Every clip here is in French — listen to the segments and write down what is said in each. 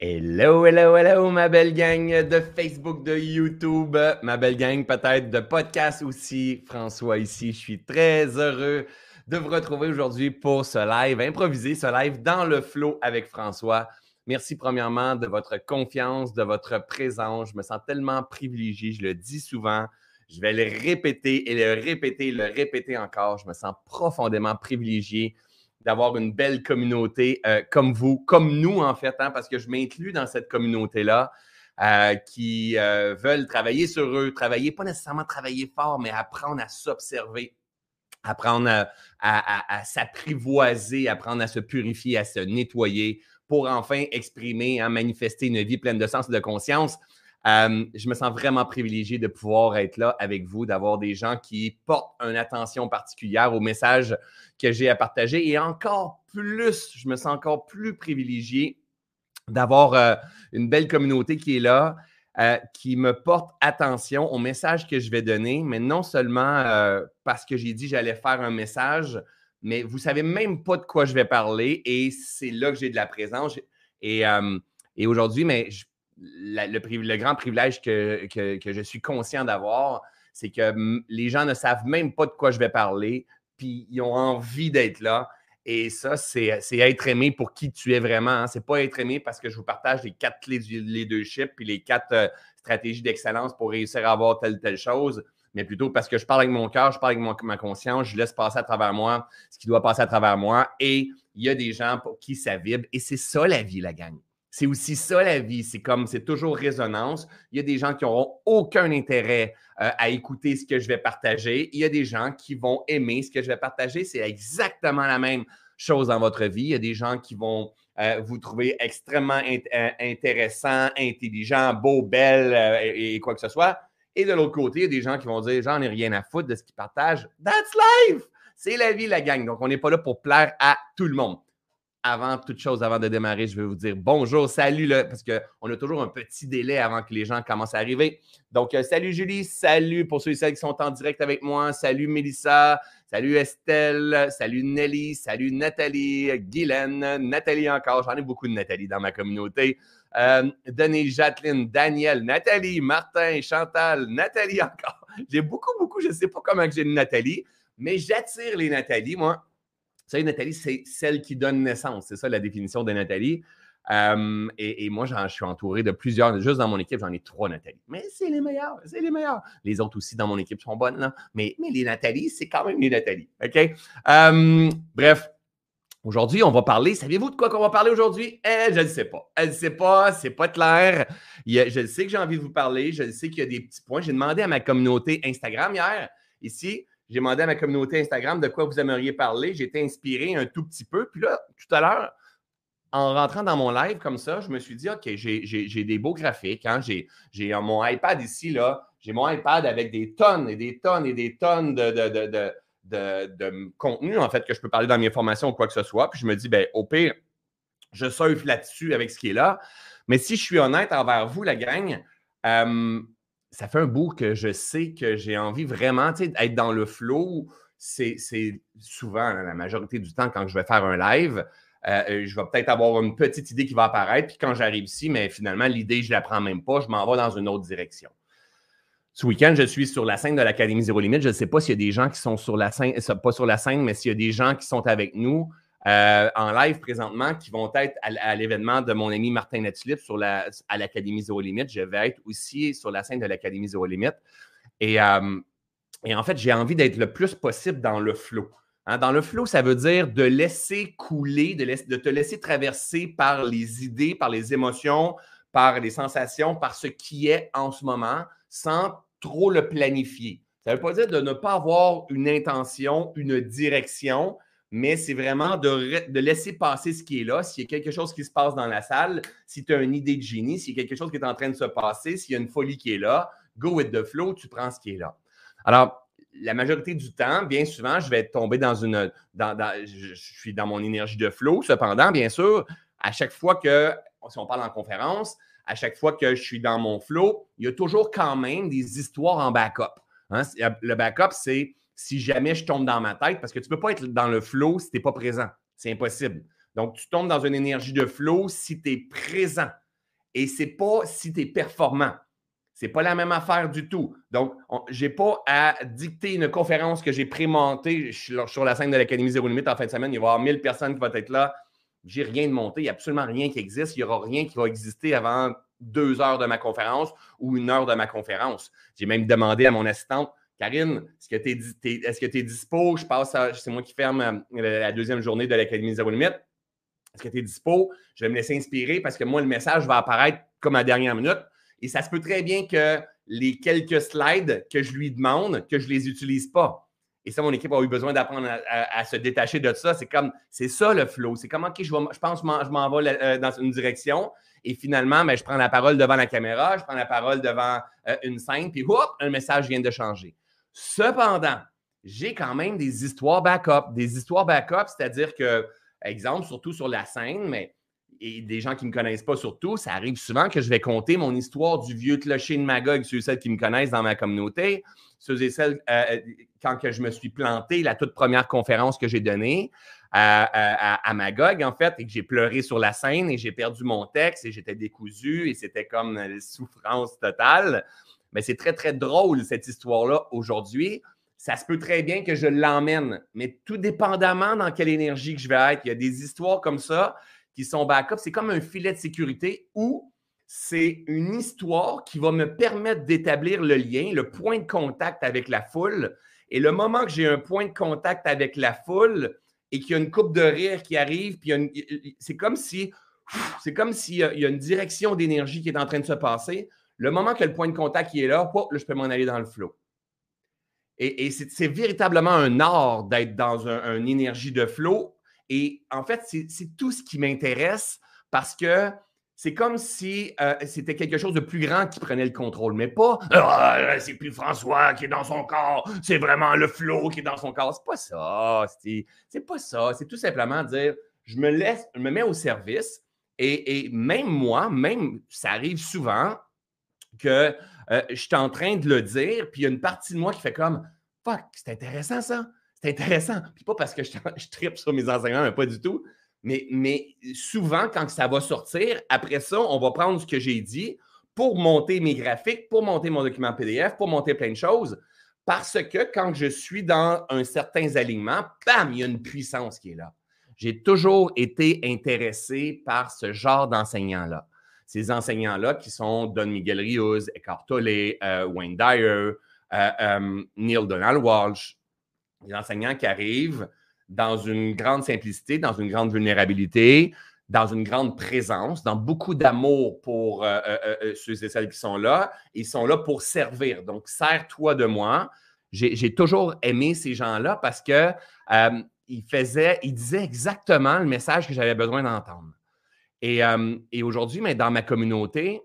Hello, hello, hello, ma belle gang de Facebook, de YouTube, ma belle gang peut-être de podcast aussi. François ici, je suis très heureux de vous retrouver aujourd'hui pour ce live improvisé, ce live dans le flow avec François. Merci premièrement de votre confiance, de votre présence. Je me sens tellement privilégié, je le dis souvent. Je vais le répéter et le répéter, le répéter encore. Je me sens profondément privilégié d'avoir une belle communauté euh, comme vous, comme nous en fait, hein, parce que je m'inclus dans cette communauté-là. Euh, qui euh, veulent travailler sur eux, travailler, pas nécessairement travailler fort, mais apprendre à s'observer, apprendre à, s'apprivoiser, apprendre à se purifier, à se nettoyer pour enfin exprimer, hein, manifester une vie pleine de sens et de conscience. Je me sens vraiment privilégié de pouvoir être là avec vous, d'avoir des gens qui portent une attention particulière au message que j'ai à partager. Et encore plus, je me sens encore plus privilégié d'avoir euh, une belle communauté qui est là, euh, qui me porte attention au message que je vais donner, mais non seulement euh, parce que j'ai dit j'allais faire un message, mais vous savez même pas de quoi je vais parler et c'est là que j'ai de la présence. Et, et aujourd'hui, mais le, grand privilège que, que je suis conscient d'avoir, c'est que les gens ne savent même pas de quoi je vais parler puis ils ont envie d'être là. Et ça, c'est être aimé pour qui tu es vraiment. Hein. C'est pas être aimé parce que je vous partage les quatre clés du leadership puis les quatre euh, stratégies d'excellence pour réussir à avoir telle telle chose, mais plutôt parce que je parle avec mon cœur, je parle avec ma conscience, je laisse passer à travers moi ce qui doit passer à travers moi. Et il y a des gens pour qui ça vibre. Et c'est ça la vie, la gang. C'est aussi ça la vie. C'est comme, c'est toujours résonance. Il y a des gens qui n'auront aucun intérêt euh, à écouter ce que je vais partager. Il y a des gens qui vont aimer ce que je vais partager. C'est exactement la même chose dans votre vie. Il y a des gens qui vont euh, vous trouver extrêmement euh, intéressant, intelligent, beau, belle et, quoi que ce soit. Et de l'autre côté, il y a des gens qui vont dire J'en ai rien à foutre de ce qu'ils partagent. That's life! C'est la vie, la gang. Donc, on n'est pas là pour plaire à tout le monde avant toute chose, avant de démarrer, je vais vous dire bonjour, salut, parce qu'on a toujours un petit délai avant que les gens commencent à arriver. Donc, euh, salut Julie, salut pour ceux et celles qui sont en direct avec moi, salut Mélissa, salut Estelle, salut Nelly, salut Nathalie, Guylaine, Nathalie encore, j'en ai beaucoup de Nathalie dans ma communauté. Euh, Denis, Jacqueline, Daniel, Nathalie, Martin, Chantal, Nathalie encore. J'ai beaucoup, beaucoup, je ne sais pas comment j'ai une Nathalie, mais j'attire les Nathalie, moi savez, Nathalie, c'est celle qui donne naissance. C'est ça la définition de Nathalie. Euh, et, moi, je suis entouré de plusieurs. Juste dans mon équipe, j'en ai trois Nathalie. Mais c'est les meilleurs, c'est les meilleurs. Les autres aussi dans mon équipe sont bonnes, là. Mais, les Nathalie, c'est quand même les Nathalie. OK? Euh, bref. Aujourd'hui, on va parler. Saviez-vous de quoi qu'on va parler aujourd'hui? Eh, je ne sais pas. Elle ne sait pas, c'est pas clair. je sais que j'ai envie de vous parler. Je sais qu'il y a des petits points. J'ai demandé à ma communauté Instagram hier, ici, j'ai demandé à ma communauté Instagram de quoi vous aimeriez parler. J'ai été inspiré un tout petit peu. Puis là, tout à l'heure, en rentrant dans mon live comme ça, je me suis dit, OK, j'ai des beaux graphiques. Hein? J'ai mon iPad ici, là. J'ai mon iPad avec des tonnes et des tonnes et des tonnes de, de, contenu, en fait, que je peux parler dans mes formations ou quoi que ce soit. Puis je me dis, ben, au pire, je surfe là-dessus avec ce qui est là. Mais si je suis honnête envers vous, la gang, euh, ça fait un bout que je sais que j'ai envie vraiment d'être dans le flow. C'est souvent, la majorité du temps, quand je vais faire un live, euh, euh, je vais peut-être avoir une petite idée qui va apparaître. Puis quand j'arrive ici, mais finalement, l'idée, je ne la prends même pas. Je m'en vais dans une autre direction. Ce week-end, je suis sur la scène de l'Académie Zéro Limite. Je ne sais pas s'il y a des gens qui sont sur la scène, pas sur la scène, mais s'il y a des gens qui sont avec nous. Euh, en live présentement qui vont être à, l'événement de mon ami Martin Netulip sur la, à l'Académie Zéro Limite. Je vais être aussi sur la scène de l'Académie Zéro Limite. Et, euh, et en fait, j'ai envie d'être le plus possible dans le flow. Hein. dans le flow, ça veut dire de laisser couler, de, de, te laisser traverser par les idées, par les émotions, par les sensations, par ce qui est en ce moment, sans trop le planifier. Ça ne veut pas dire de ne pas avoir une intention, une direction, mais c'est vraiment de, laisser passer ce qui est là. S'il y a quelque chose qui se passe dans la salle, si tu as une idée de génie, s'il y a quelque chose qui est en train de se passer, s'il y a une folie qui est là, go with the flow, tu prends ce qui est là. Alors, la majorité du temps, bien souvent, je vais tomber dans une. je, suis dans mon énergie de flow. Cependant, bien sûr, à chaque fois que, si on parle en conférence, à chaque fois que je suis dans mon flow, il y a toujours quand même des histoires en backup. Hein. Le backup, c'est si jamais je tombe dans ma tête, parce que tu ne peux pas être dans le flow si tu n'es pas présent. C'est impossible. Donc, tu tombes dans une énergie de flow si tu es présent. Et c'est pas si tu es performant. C'est pas la même affaire du tout. Donc, je n'ai pas à dicter une conférence que j'ai prémontée sur la scène de l'Académie Zéro Limite en fin de semaine. Il va y avoir 1000 personnes qui vont être là. J'ai rien de monté. Il n'y a absolument rien qui existe. Il n'y aura rien qui va exister avant deux heures de ma conférence ou une heure de ma conférence. J'ai même demandé à mon assistante, Karine, est-ce que tu es, dispo? Je passe c'est moi qui ferme euh, la deuxième journée de l'Académie Zéro Limite. Est-ce que tu es dispo? Je vais me laisser inspirer parce que moi, le message va apparaître comme à la dernière minute. Et ça se peut très bien que les quelques slides que je lui demande, que je ne les utilise pas. Et ça, mon équipe a eu besoin d'apprendre à, se détacher de ça. C'est comme, c'est ça le flow. C'est comme, OK, je, pense je m'en vais euh, dans une direction. Et finalement, ben, je prends la parole devant la caméra, je prends la parole devant euh, une scène, puis hop, un message vient de changer. Cependant, j'ai quand même des histoires backup. Des histoires backup, c'est-à-dire que, exemple, surtout sur la scène, mais des gens qui ne me connaissent pas surtout, ça arrive souvent que je vais compter mon histoire du vieux clocher de Magog, ceux et celles qui me connaissent dans ma communauté, ceux et celles, euh, euh, quand je me suis planté, la toute première conférence que j'ai donnée à, Magog, en fait, et que j'ai pleuré sur la scène et j'ai perdu mon texte et j'étais décousu et c'était comme une souffrance totale. Mais c'est très, très drôle, cette histoire-là, aujourd'hui. Ça se peut très bien que je l'emmène, mais tout dépendamment dans quelle énergie que je vais être. Il y a des histoires comme ça qui sont backup. C'est comme un filet de sécurité où c'est une histoire qui va me permettre d'établir le lien, le point de contact avec la foule. Et le moment que j'ai un point de contact avec la foule et qu'il y a une coupe de rire qui arrive, puis c'est comme si c'est comme s'il y, a une direction d'énergie qui est en train de se passer. Le moment que le point de contact est là, je peux m'en aller dans le flow. Et, c'est véritablement un art d'être dans une énergie de flow et en fait, c'est tout ce qui m'intéresse parce que c'est comme si euh, c'était quelque chose de plus grand qui prenait le contrôle, mais pas ah, c'est plus François qui est dans son corps, c'est vraiment le flow qui est dans son corps. C'est pas ça, c'est pas ça. C'est tout simplement dire je me laisse, je me mets au service et, même moi, même ça arrive souvent que euh, je suis en train de le dire, puis il y a une partie de moi qui fait comme fuck, c'est intéressant ça. C'est intéressant. Puis pas parce que je, je tripe sur mes enseignants, mais pas du tout. Mais, mais souvent, quand ça va sortir, après ça, on va prendre ce que j'ai dit pour monter mes graphiques, pour monter mon document PDF, pour monter plein de choses. Parce que quand je suis dans un certain alignement, bam, il y a une puissance qui est là. J'ai toujours été intéressé par ce genre d'enseignants-là. Ces enseignants-là qui sont Don Miguel Rios, Eckhart Tolle, euh, Wayne Dyer, euh, euh, Neil Donald Walsh, des enseignants qui arrivent dans une grande simplicité, dans une grande vulnérabilité, dans une grande présence, dans beaucoup d'amour pour euh, euh, ceux et celles qui sont là. Ils sont là pour servir. Donc, sers-toi de moi. J'ai toujours aimé ces gens-là parce que ils faisaient, ils disaient exactement le message que j'avais besoin d'entendre. Et, et aujourd'hui, mais dans ma communauté,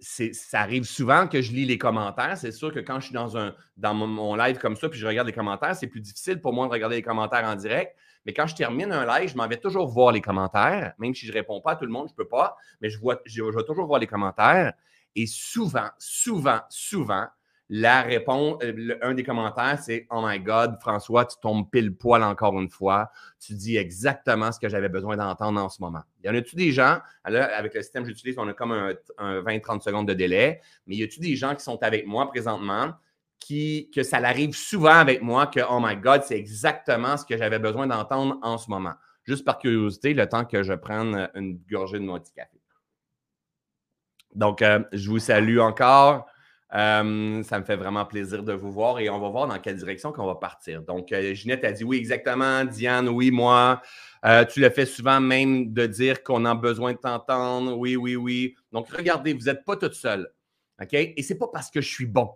ça arrive souvent que je lis les commentaires. C'est sûr que quand je suis dans, un, dans mon, live comme ça, puis je regarde les commentaires, c'est plus difficile pour moi de regarder les commentaires en direct. Mais quand je termine un live, je m'en vais toujours voir les commentaires. Même si je ne réponds pas à tout le monde, je ne peux pas. Mais je, vois, je vais toujours voir les commentaires. Et souvent, souvent, souvent, la réponse, euh, un des commentaires, c'est Oh my God, François, tu tombes pile poil encore une fois. Tu dis exactement ce que j'avais besoin d'entendre en ce moment. Y en a-tu des gens, avec le système que j'utilise, on a comme un, 20-30 secondes de délai, mais y a-tu des gens qui sont avec moi présentement qui, que ça arrive souvent avec moi que Oh my God, c'est exactement ce que j'avais besoin d'entendre en ce moment? Juste par curiosité, le temps que je prenne une gorgée de mon café. Donc, euh, je vous salue encore. Euh, ça me fait vraiment plaisir de vous voir et on va voir dans quelle direction qu'on va partir. Donc, euh, Ginette a dit oui, exactement. Diane, oui, moi. Euh, tu le fais souvent même de dire qu'on a besoin de t'entendre. Oui, oui, oui. Donc, regardez, vous n'êtes pas toute seule. OK? Et ce n'est pas parce que je suis bon.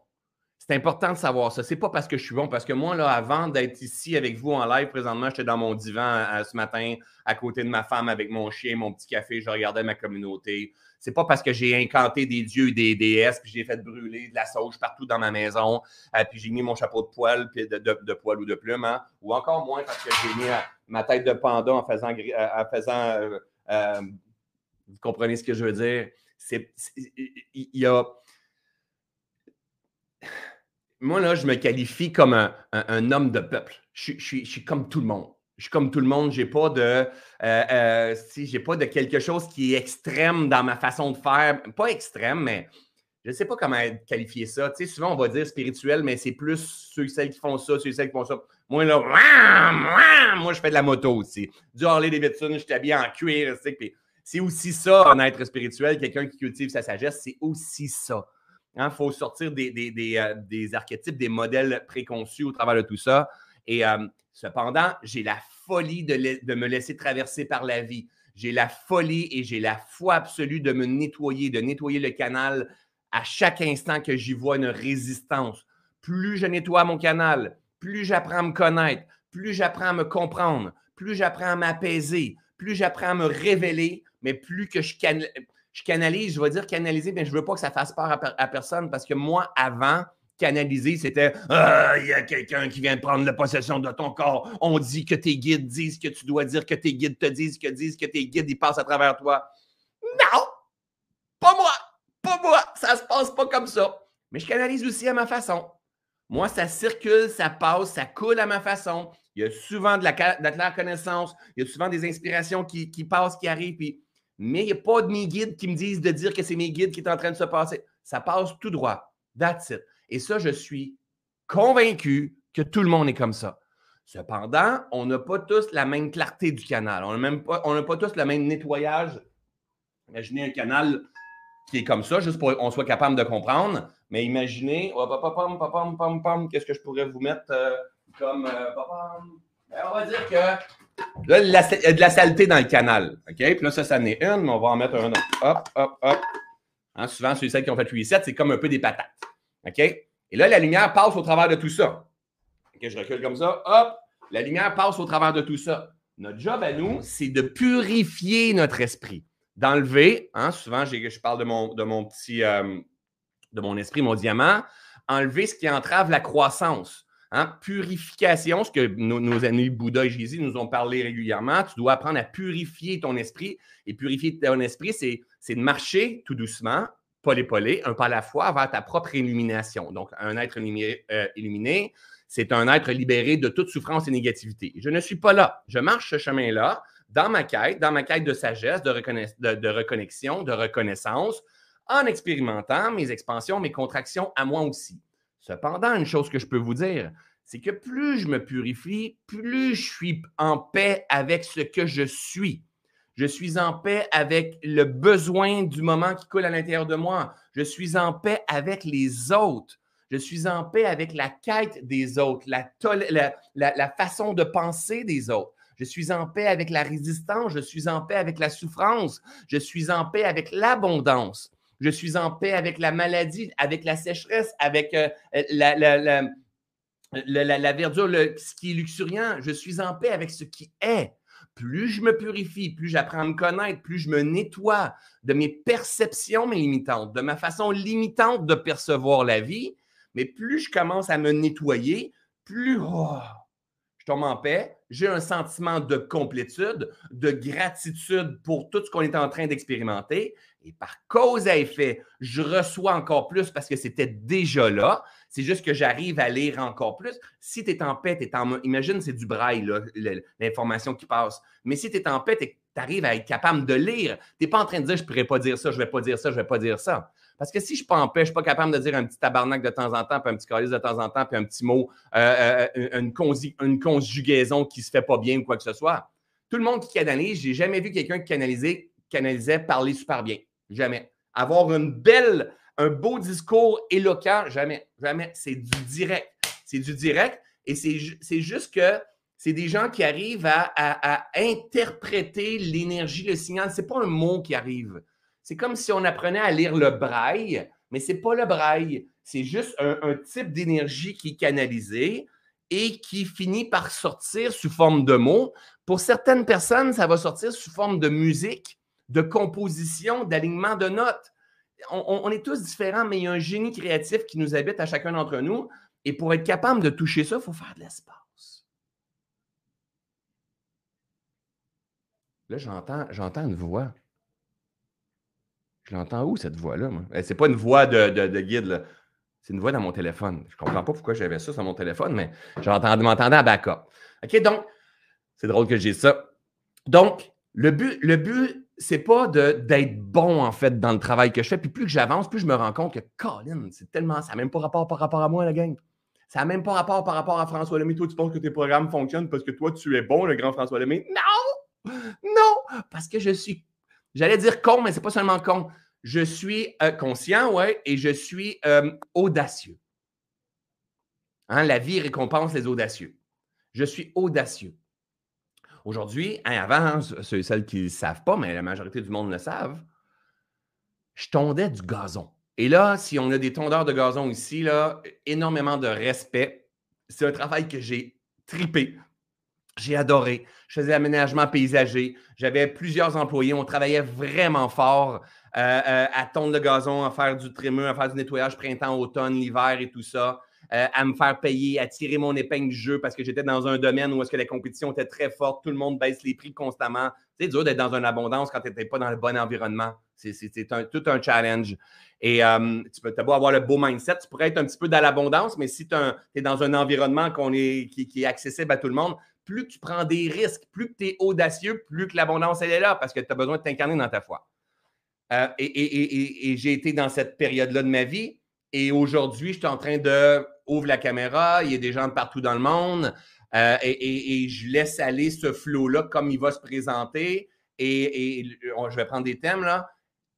C'est important de savoir ça. C'est pas parce que je suis bon, parce que moi, là, avant d'être ici avec vous en live, présentement, j'étais dans mon divan ce matin à côté de ma femme avec mon chien, mon petit café, je regardais ma communauté. C'est pas parce que j'ai incanté des dieux et des déesses, puis j'ai fait brûler de la sauge partout dans ma maison, euh, puis j'ai mis mon chapeau de poil, de, ou de plume, hein. ou encore moins parce que j'ai mis euh, ma tête de panda en faisant. Euh, en faisant vous comprenez ce que je veux dire? Il y a. Moi, là, je me qualifie comme un, homme de peuple. Je, suis comme tout le monde. Je suis comme tout le monde, j'ai pas de euh, euh, si j'ai pas de quelque chose qui est extrême dans ma façon de faire. Pas extrême, mais je ne sais pas comment qualifier ça. Souvent, on va dire spirituel, mais c'est plus ceux et celles qui font ça, ceux et celles qui font ça. Moi, là, moi, je fais de la moto aussi. Du Harley Davidson, je suis habillé en cuir. C'est aussi ça, un être spirituel, quelqu'un qui cultive sa sagesse, c'est aussi ça. Il hein, faut sortir des, des, euh, des, archétypes, des modèles préconçus au travers de tout ça. Et euh, cependant, j'ai la folie de, me laisser traverser par la vie. J'ai la folie et j'ai la foi absolue de me nettoyer, de nettoyer le canal à chaque instant que j'y vois une résistance. Plus je nettoie mon canal, plus j'apprends à me connaître, plus j'apprends à me comprendre, plus j'apprends à m'apaiser, plus j'apprends à me révéler, mais plus que je, canalise, je vais dire canaliser, mais je ne veux pas que ça fasse peur à, personne parce que moi, avant, canaliser, c'était Ah, il y a quelqu'un qui vient prendre la possession de ton corps. On dit que tes guides disent que tu dois dire, que tes guides te disent, que disent que tes guides ils passent à travers toi. Non! Pas moi! Pas moi! Ça se passe pas comme ça. Mais je canalise aussi à ma façon. Moi, ça circule, ça passe, ça coule à ma façon. Il y a souvent de la, de connaissance, il y a souvent des inspirations qui, passent, qui arrivent, puis, mais il n'y a pas de mes guides qui me disent de dire que c'est mes guides qui sont en train de se passer. Ça passe tout droit. That's it. Et ça, je suis convaincu que tout le monde est comme ça. Cependant, on n'a pas tous la même clarté du canal. On n'a pas, pas tous le même nettoyage. Imaginez un canal qui est comme ça, juste pour qu'on soit capable de comprendre. Mais imaginez, oh, qu'est-ce que je pourrais vous mettre euh, comme. Euh, ben, on va dire que là, il y a de la saleté dans le canal. OK? Puis là, ça, ça en est une, mais on va en mettre un autre. Hop, hop, hop. Hein, souvent, ceux qui ont fait reset, c'est comme un peu des patates. OK? Et là, la lumière passe au travers de tout ça. OK, je recule comme ça. Hop! La lumière passe au travers de tout ça. Notre job à nous, c'est de purifier notre esprit d'enlever, hein, souvent je parle de mon, de mon petit, euh, de mon esprit, mon diamant, enlever ce qui entrave la croissance. Hein, purification, ce que nos, amis Bouddha et Jésus nous ont parlé régulièrement, tu dois apprendre à purifier ton esprit. Et purifier ton esprit, c'est de marcher tout doucement, polé-polé, un pas à la fois, vers ta propre illumination. Donc, un être illuminé, euh, illuminé c'est un être libéré de toute souffrance et négativité. Je ne suis pas là. Je marche ce chemin-là dans ma quête, dans ma quête de sagesse, de, de, reconnexion, de reconnaissance, en expérimentant mes expansions, mes contractions à moi aussi. Cependant, une chose que je peux vous dire, c'est que plus je me purifie, plus je suis en paix avec ce que je suis. Je suis en paix avec le besoin du moment qui coule à l'intérieur de moi. Je suis en paix avec les autres. Je suis en paix avec la quête des autres, la, façon de penser des autres. Je suis en paix avec la résistance. Je suis en paix avec la souffrance. Je suis en paix avec l'abondance. Je suis en paix avec la maladie, avec la sécheresse, avec euh, la, verdure, ce qui est luxuriant. Je suis en paix avec ce qui est. Plus je me purifie, plus j'apprends à me connaître, plus je me nettoie de mes perceptions limitantes, de ma façon limitante de percevoir la vie, mais plus je commence à me nettoyer, plus oh, je tombe en paix, j'ai un sentiment de complétude, de gratitude pour tout ce qu'on est en train d'expérimenter. Et par cause à effet, je reçois encore plus parce que c'était déjà là. C'est juste que j'arrive à lire encore plus. Si tu es en paix, es en. Imagine, c'est du braille, l'information qui passe. Mais si tu es en paix, tu arrives à être capable de lire. Tu n'es pas en train de dire je ne pourrais pas dire ça, je ne vais pas dire ça, je ne vais pas dire ça. Parce que si je ne suis pas capable de dire un petit tabarnak de temps en temps, puis un petit calice de temps en temps, puis un petit mot, euh, euh, une, conjugaison qui ne se fait pas bien ou quoi que ce soit, tout le monde qui canalise, je n'ai jamais vu quelqu'un qui canalisait, canalisait parler super bien. Jamais. Avoir une belle, un beau discours éloquent, jamais. Jamais. C'est du direct. C'est du direct. Et c'est juste que c'est des gens qui arrivent à, interpréter l'énergie, le signal. Ce n'est pas un mot qui arrive. C'est comme si on apprenait à lire le braille, mais ce n'est pas le braille. C'est juste un, type d'énergie qui est canalisé et qui finit par sortir sous forme de mots. Pour certaines personnes, ça va sortir sous forme de musique, de composition, d'alignement de notes. On, est tous différents, mais il y a un génie créatif qui nous habite à chacun d'entre nous. Et pour être capable de toucher ça, il faut faire de l'espace. Là, j'entends, j'entends une voix. Je l'entends où, cette voix-là? Eh, c'est pas une voix de, guide, C'est une voix dans mon téléphone. Je comprends pas pourquoi j'avais ça sur mon téléphone, mais je m'entendais à backup. OK, donc, C'est drôle que j'ai ça. Donc, le but, le but c'est pas d'être bon, en fait, dans le travail que je fais. Puis plus que j'avance, plus je me rends compte que, Colin, c'est tellement. Ça n'a même pas rapport par rapport à moi, la gang. Ça n'a même pas rapport par rapport à François Lemay. Toi, tu penses que tes programmes fonctionnent parce que toi, tu es bon, le grand François Lemay? Non! Non! Parce que je suis. J'allais dire con, mais c'est pas seulement con. Je suis euh, conscient, ouais, et je suis euh, audacieux. Hein, la vie récompense les audacieux. Je suis audacieux. Aujourd'hui, hein, avant, ceux et celles qui ne le savent pas, mais la majorité du monde le savent, je tondais du gazon. Et là, si on a des tondeurs de gazon ici, là, énormément de respect. C'est un travail que j'ai tripé. J'ai adoré. Je faisais aménagement paysager. J'avais plusieurs employés. On travaillait vraiment fort euh, euh, à tondre le gazon, à faire du trémeux, à faire du nettoyage printemps, automne, l'hiver et tout ça. Euh, à me faire payer, à tirer mon épingle du jeu parce que j'étais dans un domaine où est-ce que la compétition était très forte, tout le monde baisse les prix constamment. C'est dur d'être dans une abondance quand tu n'étais pas dans le bon environnement. C'est tout un challenge. Et euh, tu peux avoir le beau mindset, tu pourrais être un petit peu dans l'abondance, mais si tu es dans un environnement est, qui, est accessible à tout le monde, plus tu prends des risques, plus tu es audacieux, plus que l'abondance elle est là parce que tu as besoin de t'incarner dans ta foi. Euh, et j'ai été dans cette période-là de ma vie. Et aujourd'hui, je suis en train de ouvre la caméra, il y a des gens de partout dans le monde euh, et, je laisse aller ce flow-là comme il va se présenter. Et, je vais prendre des thèmes là.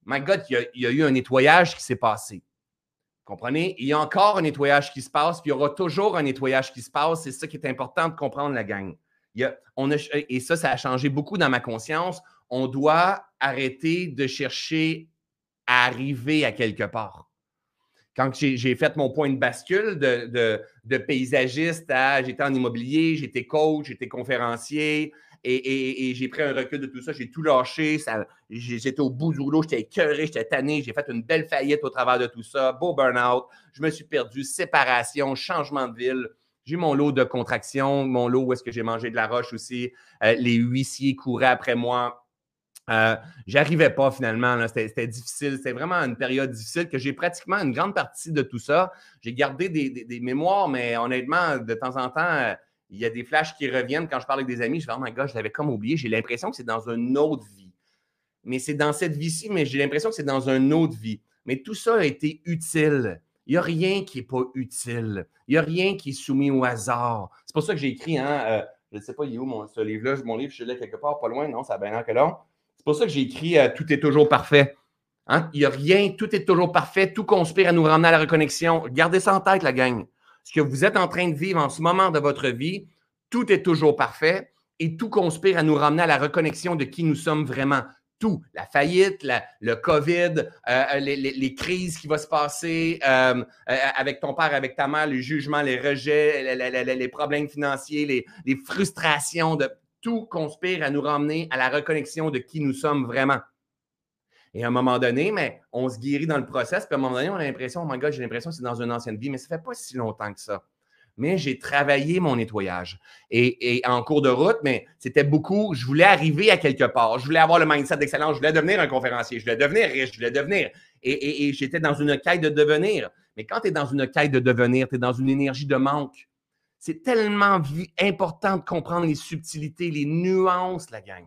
My God, il y a, eu un nettoyage qui s'est passé. Comprenez? Il y a encore un nettoyage qui se passe, puis il y aura toujours un nettoyage qui se passe. C'est ça qui est important de comprendre, la gang. on et ça, ça a changé beaucoup dans ma conscience. On doit arrêter de chercher à arriver à quelque part quand j'ai fait mon point de bascule de, paysagiste j'étais en immobilier, j'étais coach, j'étais conférencier et, j'ai pris un recul de tout ça, j'ai tout lâché, j'étais au bout du rouleau, j'étais écœuré, j'étais tanné, j'ai fait une belle faillite au travers de tout ça, beau burn-out, je me suis perdu, séparation, changement de ville. J'ai mon lot de contractions, mon lot où est-ce que j'ai mangé de la roche aussi. Euh, les huissiers couraient après moi euh, j'arrivais pas finalement. C'était difficile. C'était vraiment une période difficile que j'ai pratiquement une grande partie de tout ça. J'ai gardé des, mémoires, mais honnêtement, de temps en temps, euh, il y a des flashs qui reviennent quand je parle avec des amis. Je fais, oh my God, je l'avais comme oublié. J'ai l'impression que c'est dans une autre vie. Mais c'est dans cette vie-ci, mais j'ai l'impression que c'est dans une autre vie. Mais tout ça a été utile. Il n'y a rien qui n'est pas utile. Il n'y a rien qui est soumis au hasard. C'est pour ça que j'ai écrit, hein, euh, je ne sais pas, il est où mon, ce livre-là? Mon livre, je l'ai quelque part, pas loin. Non, ça a bien que là. C'est pour ça que j'ai écrit euh, Tout est toujours parfait. Hein? Il n'y a rien, tout est toujours parfait, tout conspire à nous ramener à la reconnexion. Gardez ça en tête, la gang. Ce que vous êtes en train de vivre en ce moment de votre vie, tout est toujours parfait et tout conspire à nous ramener à la reconnexion de qui nous sommes vraiment. Tout, la faillite, le COVID, euh, les, crises qui vont se passer euh, avec ton père, avec ta mère, les jugements, les rejets, les, problèmes financiers, les, frustrations de tout conspire à nous ramener à la reconnexion de qui nous sommes vraiment. Et à un moment donné, mais on se guérit dans le process, puis à un moment donné, on a l'impression, oh my God, j'ai l'impression que c'est dans une ancienne vie, mais ça ne fait pas si longtemps que ça. Mais j'ai travaillé mon nettoyage. Et, en cours de route, mais c'était beaucoup, je voulais arriver à quelque part. Je voulais avoir le mindset d'excellence. Je voulais devenir un conférencier. Je voulais devenir riche. Je voulais devenir. Et, j'étais dans une quête de devenir. Mais quand tu es dans une quête de devenir, tu es dans une énergie de manque. C'est tellement important de comprendre les subtilités, les nuances, la gang.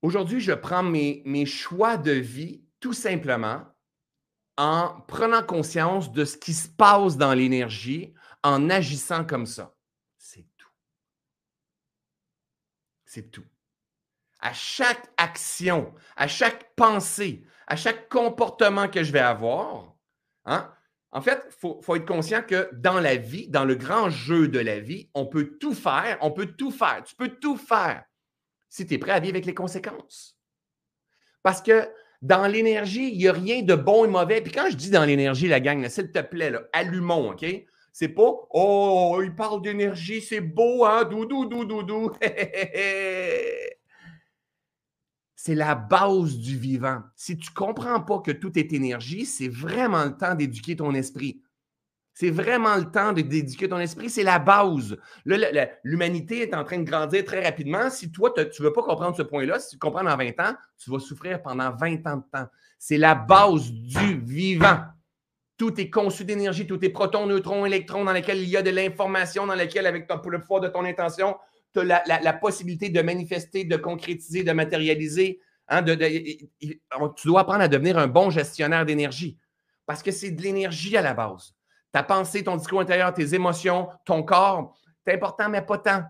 Aujourd'hui, je prends mes, mes choix de vie tout simplement en prenant conscience de ce qui se passe dans l'énergie, en agissant comme ça. C'est tout. C'est tout. À chaque action, à chaque pensée, à chaque comportement que je vais avoir, hein, en fait, il faut, être conscient que dans la vie, dans le grand jeu de la vie, on peut tout faire, on peut tout faire. Tu peux tout faire si tu es prêt à vivre avec les conséquences. Parce que dans l'énergie, il n'y a rien de bon et mauvais. Puis quand je dis dans l'énergie, la gang, s'il te plaît, allumons, OK? C'est pas Oh, il parle d'énergie, c'est beau, hein? Doudou, doudou, doudou. c'est la base du vivant. Si tu ne comprends pas que tout est énergie, c'est vraiment le temps d'éduquer ton esprit. C'est vraiment le temps d'éduquer ton esprit. C'est la base. L'humanité est en train de grandir très rapidement. Si toi, tu ne veux pas comprendre ce point-là, si tu comprends dans 20 ans, tu vas souffrir pendant 20 ans de temps. C'est la base du vivant. Tout est conçu d'énergie, tout est protons, neutrons, électrons, dans lesquels il y a de l'information, dans lesquels, avec ton, le pouvoir de ton intention, tu as la, possibilité de manifester, de concrétiser, de matérialiser. Hein, tu dois apprendre à devenir un bon gestionnaire d'énergie parce que c'est de l'énergie à la base. Ta pensée, ton discours intérieur, tes émotions, ton corps, c'est important, mais pas tant.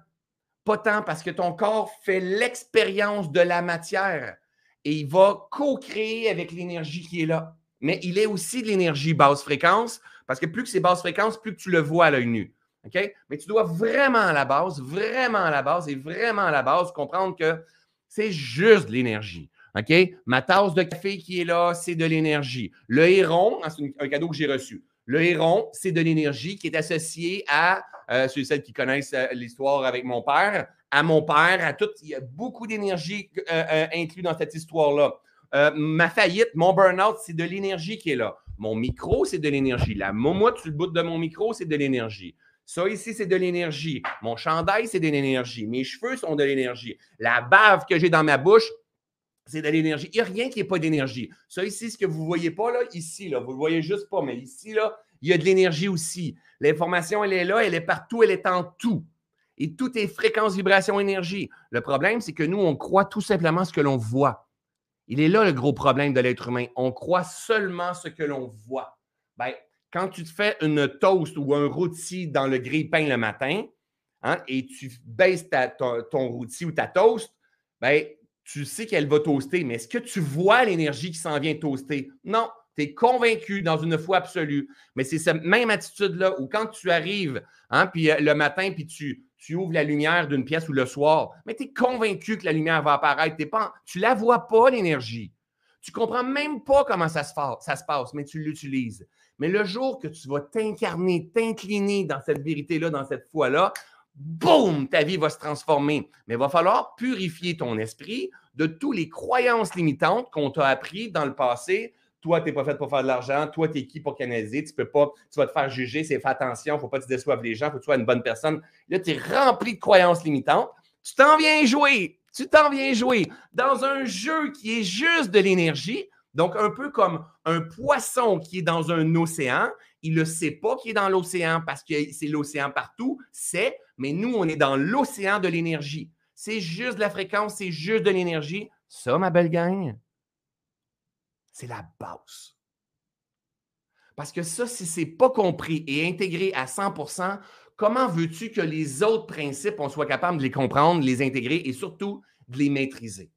Pas tant parce que ton corps fait l'expérience de la matière et il va co-créer avec l'énergie qui est là. Mais il est aussi de l'énergie basse fréquence parce que plus que c'est basse fréquence, plus que tu le vois à l'œil nu. OK? Mais tu dois vraiment à la base, vraiment à la base et vraiment à la base comprendre que c'est juste de l'énergie. OK? Ma tasse de café qui est là, c'est de l'énergie. Le héron, hein, c'est un cadeau que j'ai reçu. Le héron, c'est de l'énergie qui est associée à, euh, ceux et celles qui connaissent euh, l'histoire avec mon père, à mon père, à tout. Il y a beaucoup d'énergie euh, euh inclus dans cette histoire-là. ma faillite, mon burn-out, c'est de l'énergie qui est là. Mon micro, c'est de l'énergie. La momotte sur le bout de mon micro, c'est de l'énergie. Ça ici, c'est de l'énergie. Mon chandail, c'est de l'énergie. Mes cheveux sont de l'énergie. La bave que j'ai dans ma bouche, c'est de l'énergie. Il n'y a rien qui n'est pas d'énergie. Ça ici, ce que vous ne voyez pas, là, ici, là, vous ne le voyez juste pas, mais ici, là, il y a de l'énergie aussi. L'information, elle est là, elle est partout, elle est en tout. Et tout est fréquence, vibration, énergie. Le problème, c'est que nous, on croit tout simplement ce que l'on voit. Il est là le gros problème de l'être humain. On croit seulement ce que l'on voit. Ben, quand tu te fais une toast ou un rôti dans le grille-pain le matin, hein, et tu baisses ton, ton, rôti ou ta toast, ben, tu sais qu'elle va toaster, mais est-ce que tu vois l'énergie qui s'en vient toaster? Non, tu es convaincu dans une foi absolue. Mais c'est cette même attitude-là où quand tu arrives, hein, euh, le matin, puis tu, tu ouvres la lumière d'une pièce ou le soir, mais tu es convaincu que la lumière va apparaître. pas, tu ne la vois pas, l'énergie. Tu ne comprends même pas comment ça se, ça se passe, mais tu l'utilises. Mais le jour que tu vas t'incarner, t'incliner dans cette vérité-là, dans cette foi-là, boum, ta vie va se transformer. Mais il va falloir purifier ton esprit de toutes les croyances limitantes qu'on t'a appris dans le passé. Toi, tu n'es pas fait pour faire de l'argent. Toi, tu es qui pour canaliser? Tu peux pas, tu vas te faire juger. C'est fais attention, il ne faut pas te déçoivre les gens. Il faut que tu sois une bonne personne. Là, tu es rempli de croyances limitantes. Tu t'en viens jouer. Tu t'en viens jouer dans un jeu qui est juste de l'énergie. Donc, un peu comme un poisson qui est dans un océan, il ne sait pas qu'il est dans l'océan parce que c'est l'océan partout, c'est, mais nous, on est dans l'océan de l'énergie. C'est juste de la fréquence, c'est juste de l'énergie. Ça, ma belle gang, c'est la base. Parce que ça, si ce n'est pas compris et intégré à 100% comment veux-tu que les autres principes, on soit capable de les comprendre, les intégrer et surtout de les maîtriser?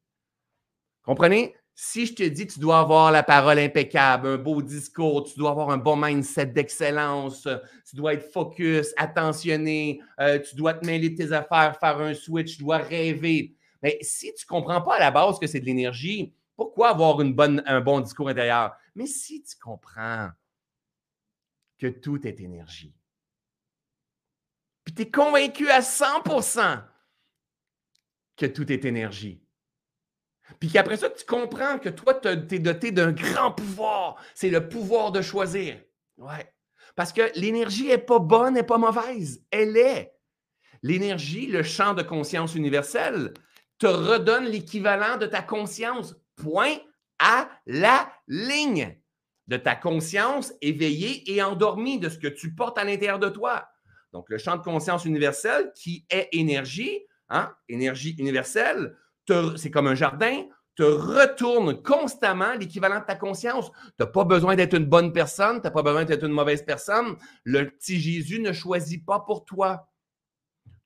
Comprenez? Si je te dis tu dois avoir la parole impeccable, un beau discours, tu dois avoir un bon mindset d'excellence, tu dois être focus, attentionné, euh, tu dois te mêler de tes affaires, faire un switch, tu dois rêver. Mais si tu ne comprends pas à la base que c'est de l'énergie, pourquoi avoir un bon discours intérieur? Mais si tu comprends que tout est énergie, puis tu es convaincu à 100% que tout est énergie, puis qu'après ça, tu comprends que toi, tu es doté d'un grand pouvoir. C'est le pouvoir de choisir. Ouais. Parce que l'énergie n'est pas bonne, n'est pas mauvaise. Elle est. L'énergie, le champ de conscience universelle, te redonne l'équivalent de ta conscience. Point à la ligne de ta conscience éveillée et endormie de ce que tu portes à l'intérieur de toi. Donc, le champ de conscience universelle qui est énergie, hein, énergie universelle, c'est comme un jardin, te retourne constamment l'équivalent de ta conscience. Tu n'as pas besoin d'être une bonne personne, tu n'as pas besoin d'être une mauvaise personne. Le petit Jésus ne choisit pas pour toi.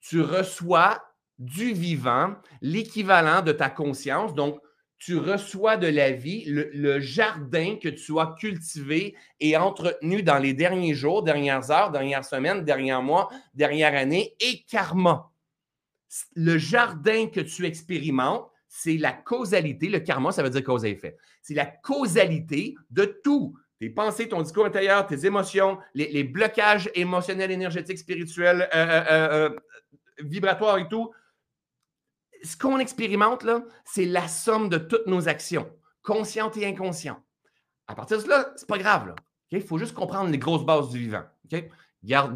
Tu reçois du vivant l'équivalent de ta conscience. Donc, tu reçois de la vie le, jardin que tu as cultivé et entretenu dans les derniers jours, dernières heures, dernières semaines, derniers mois, dernières années et karma le jardin que tu expérimentes, c'est la causalité. Le karma, ça veut dire cause et effet. C'est la causalité de tout. Tes pensées, ton discours intérieur, tes émotions, les, blocages émotionnels, énergétiques, spirituels, euh, euh, euh, vibratoires et tout. Ce qu'on expérimente, c'est la somme de toutes nos actions, conscientes et inconscientes. À partir de là, c'est pas grave. Il faut juste comprendre les grosses bases du vivant.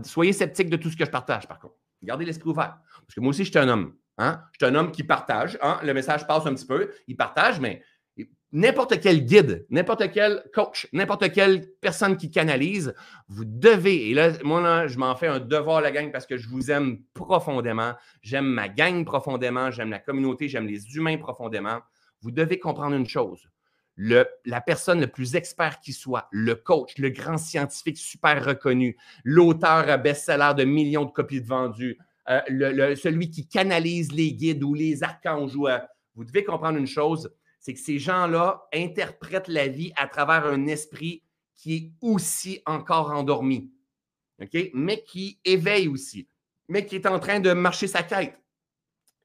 Soyez sceptiques de tout ce que je partage, par contre. Gardez l'esprit ouvert. Parce que moi aussi, je suis un homme. Hein? Je suis un homme qui partage. Hein? Le message passe un petit peu. Il partage, mais n'importe quel guide, n'importe quel coach, n'importe quelle personne qui canalise, vous devez, et là, moi, là, je m'en fais un devoir, la gang, parce que je vous aime profondément. J'aime ma gang profondément, j'aime la communauté, j'aime les humains profondément. Vous devez comprendre une chose. La personne le plus expert qui soit, le coach, le grand scientifique super reconnu, l'auteur best-seller de millions de copies de vendues, euh, celui qui canalise les guides ou les archanges, euh, vous devez comprendre une chose, c'est que ces gens-là interprètent la vie à travers un esprit qui est aussi encore endormi, mais qui éveille aussi, mais qui est en train de marcher sa quête.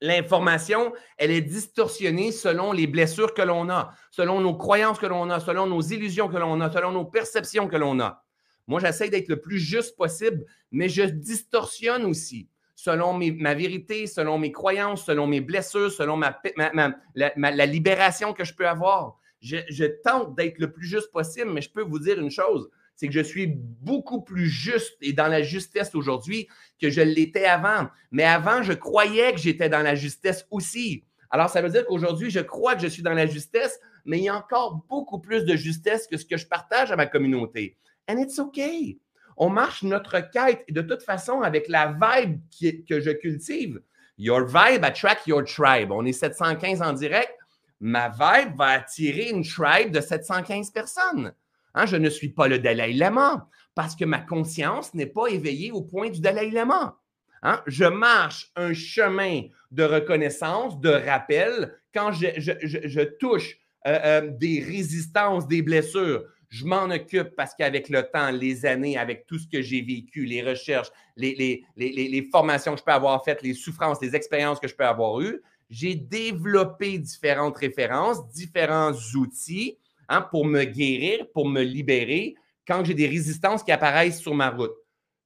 L'information, elle est distorsionnée selon les blessures que l'on a, selon nos croyances que l'on a, selon nos illusions que l'on a, selon nos perceptions que l'on a. Moi, j'essaie d'être le plus juste possible, mais je distorsionne aussi selon ma vérité, selon mes croyances, selon mes blessures, selon la, libération que je peux avoir. Je, tente d'être le plus juste possible, mais je peux vous dire une chose, c'est que je suis beaucoup plus juste et dans la justesse aujourd'hui que je l'étais avant. Mais avant, je croyais que j'étais dans la justesse aussi. Alors, ça veut dire qu'aujourd'hui, je crois que je suis dans la justesse, mais il y a encore beaucoup plus de justesse que ce que je partage à ma communauté. And it's okay on marche notre quête de toute façon avec la vibe que je cultive. Your vibe attract your tribe. On est 715 en direct. Ma vibe va attirer une tribe de 715 personnes. Hein, je ne suis pas le Dalai Lama parce que ma conscience n'est pas éveillée au point du Dalai Lama. Hein, je marche un chemin de reconnaissance, de rappel. Quand je, touche euh, euh, des résistances, des blessures, je m'en occupe parce qu'avec le temps, les années, avec tout ce que j'ai vécu, les recherches, les, les, formations que je peux avoir faites, les souffrances, les expériences que je peux avoir eues, j'ai développé différentes références, différents outils hein, pour me guérir, pour me libérer quand j'ai des résistances qui apparaissent sur ma route.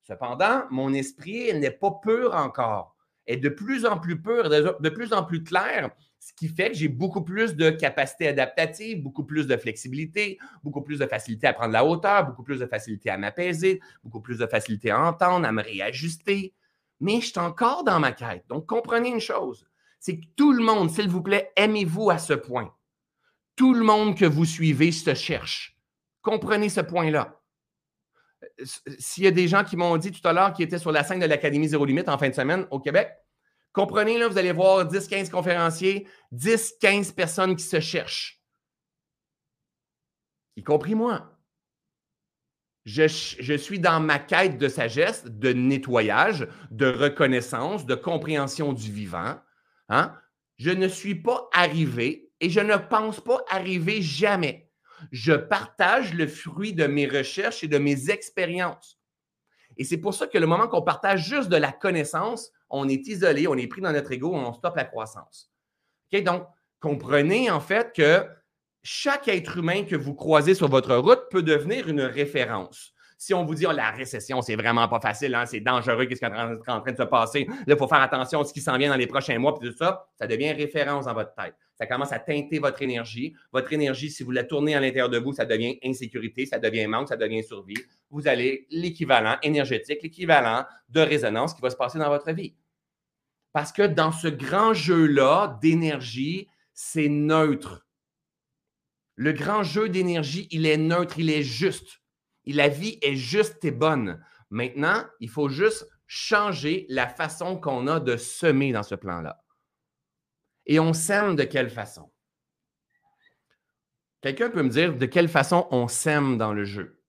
Cependant, mon esprit n'est pas pur encore, est de plus en plus pur, de plus en plus clair ce qui fait que j'ai beaucoup plus de capacité adaptative, beaucoup plus de flexibilité, beaucoup plus de facilité à prendre la hauteur, beaucoup plus de facilité à m'apaiser, beaucoup plus de facilité à entendre, à me réajuster. Mais je suis encore dans ma quête. Donc, comprenez une chose, c'est que tout le monde, s'il vous plaît, aimez-vous à ce point. Tout le monde que vous suivez se cherche. Comprenez ce point-là. S'il y a des gens qui m'ont dit tout à l'heure qu'ils étaient sur la scène de l'Académie Zéro Limite en fin de semaine au Québec, Comprenez, là, vous allez voir 10-15 conférenciers, 10-15 personnes qui se cherchent. Y compris moi. Je, suis dans ma quête de sagesse, de nettoyage, de reconnaissance, de compréhension du vivant. Hein? Je ne suis pas arrivé et je ne pense pas arriver jamais. Je partage le fruit de mes recherches et de mes expériences. Et c'est pour ça que le moment qu'on partage juste de la connaissance, on est isolé, on est pris dans notre ego, on stoppe la croissance. Donc, comprenez en fait que chaque être humain que vous croisez sur votre route peut devenir une référence. Si on vous dit oh, la récession, c'est vraiment pas facile, hein, c'est dangereux, qu'est-ce qui est en train de se passer, là, il faut faire attention à ce qui s'en vient dans les prochains mois, puis tout ça, ça devient référence dans votre tête. Ça commence à teinter votre énergie. Votre énergie, si vous la tournez à l'intérieur de vous, ça devient insécurité, ça devient manque, ça devient survie. Vous allez l'équivalent énergétique, l'équivalent de résonance qui va se passer dans votre vie. Parce que dans ce grand jeu-là d'énergie, c'est neutre. Le grand jeu d'énergie, il est neutre, il est juste. La vie est juste et bonne. Maintenant, il faut juste changer la façon qu'on a de semer dans ce plan-là. Et on sème de quelle façon? Quelqu'un peut me dire de quelle façon on sème dans le jeu?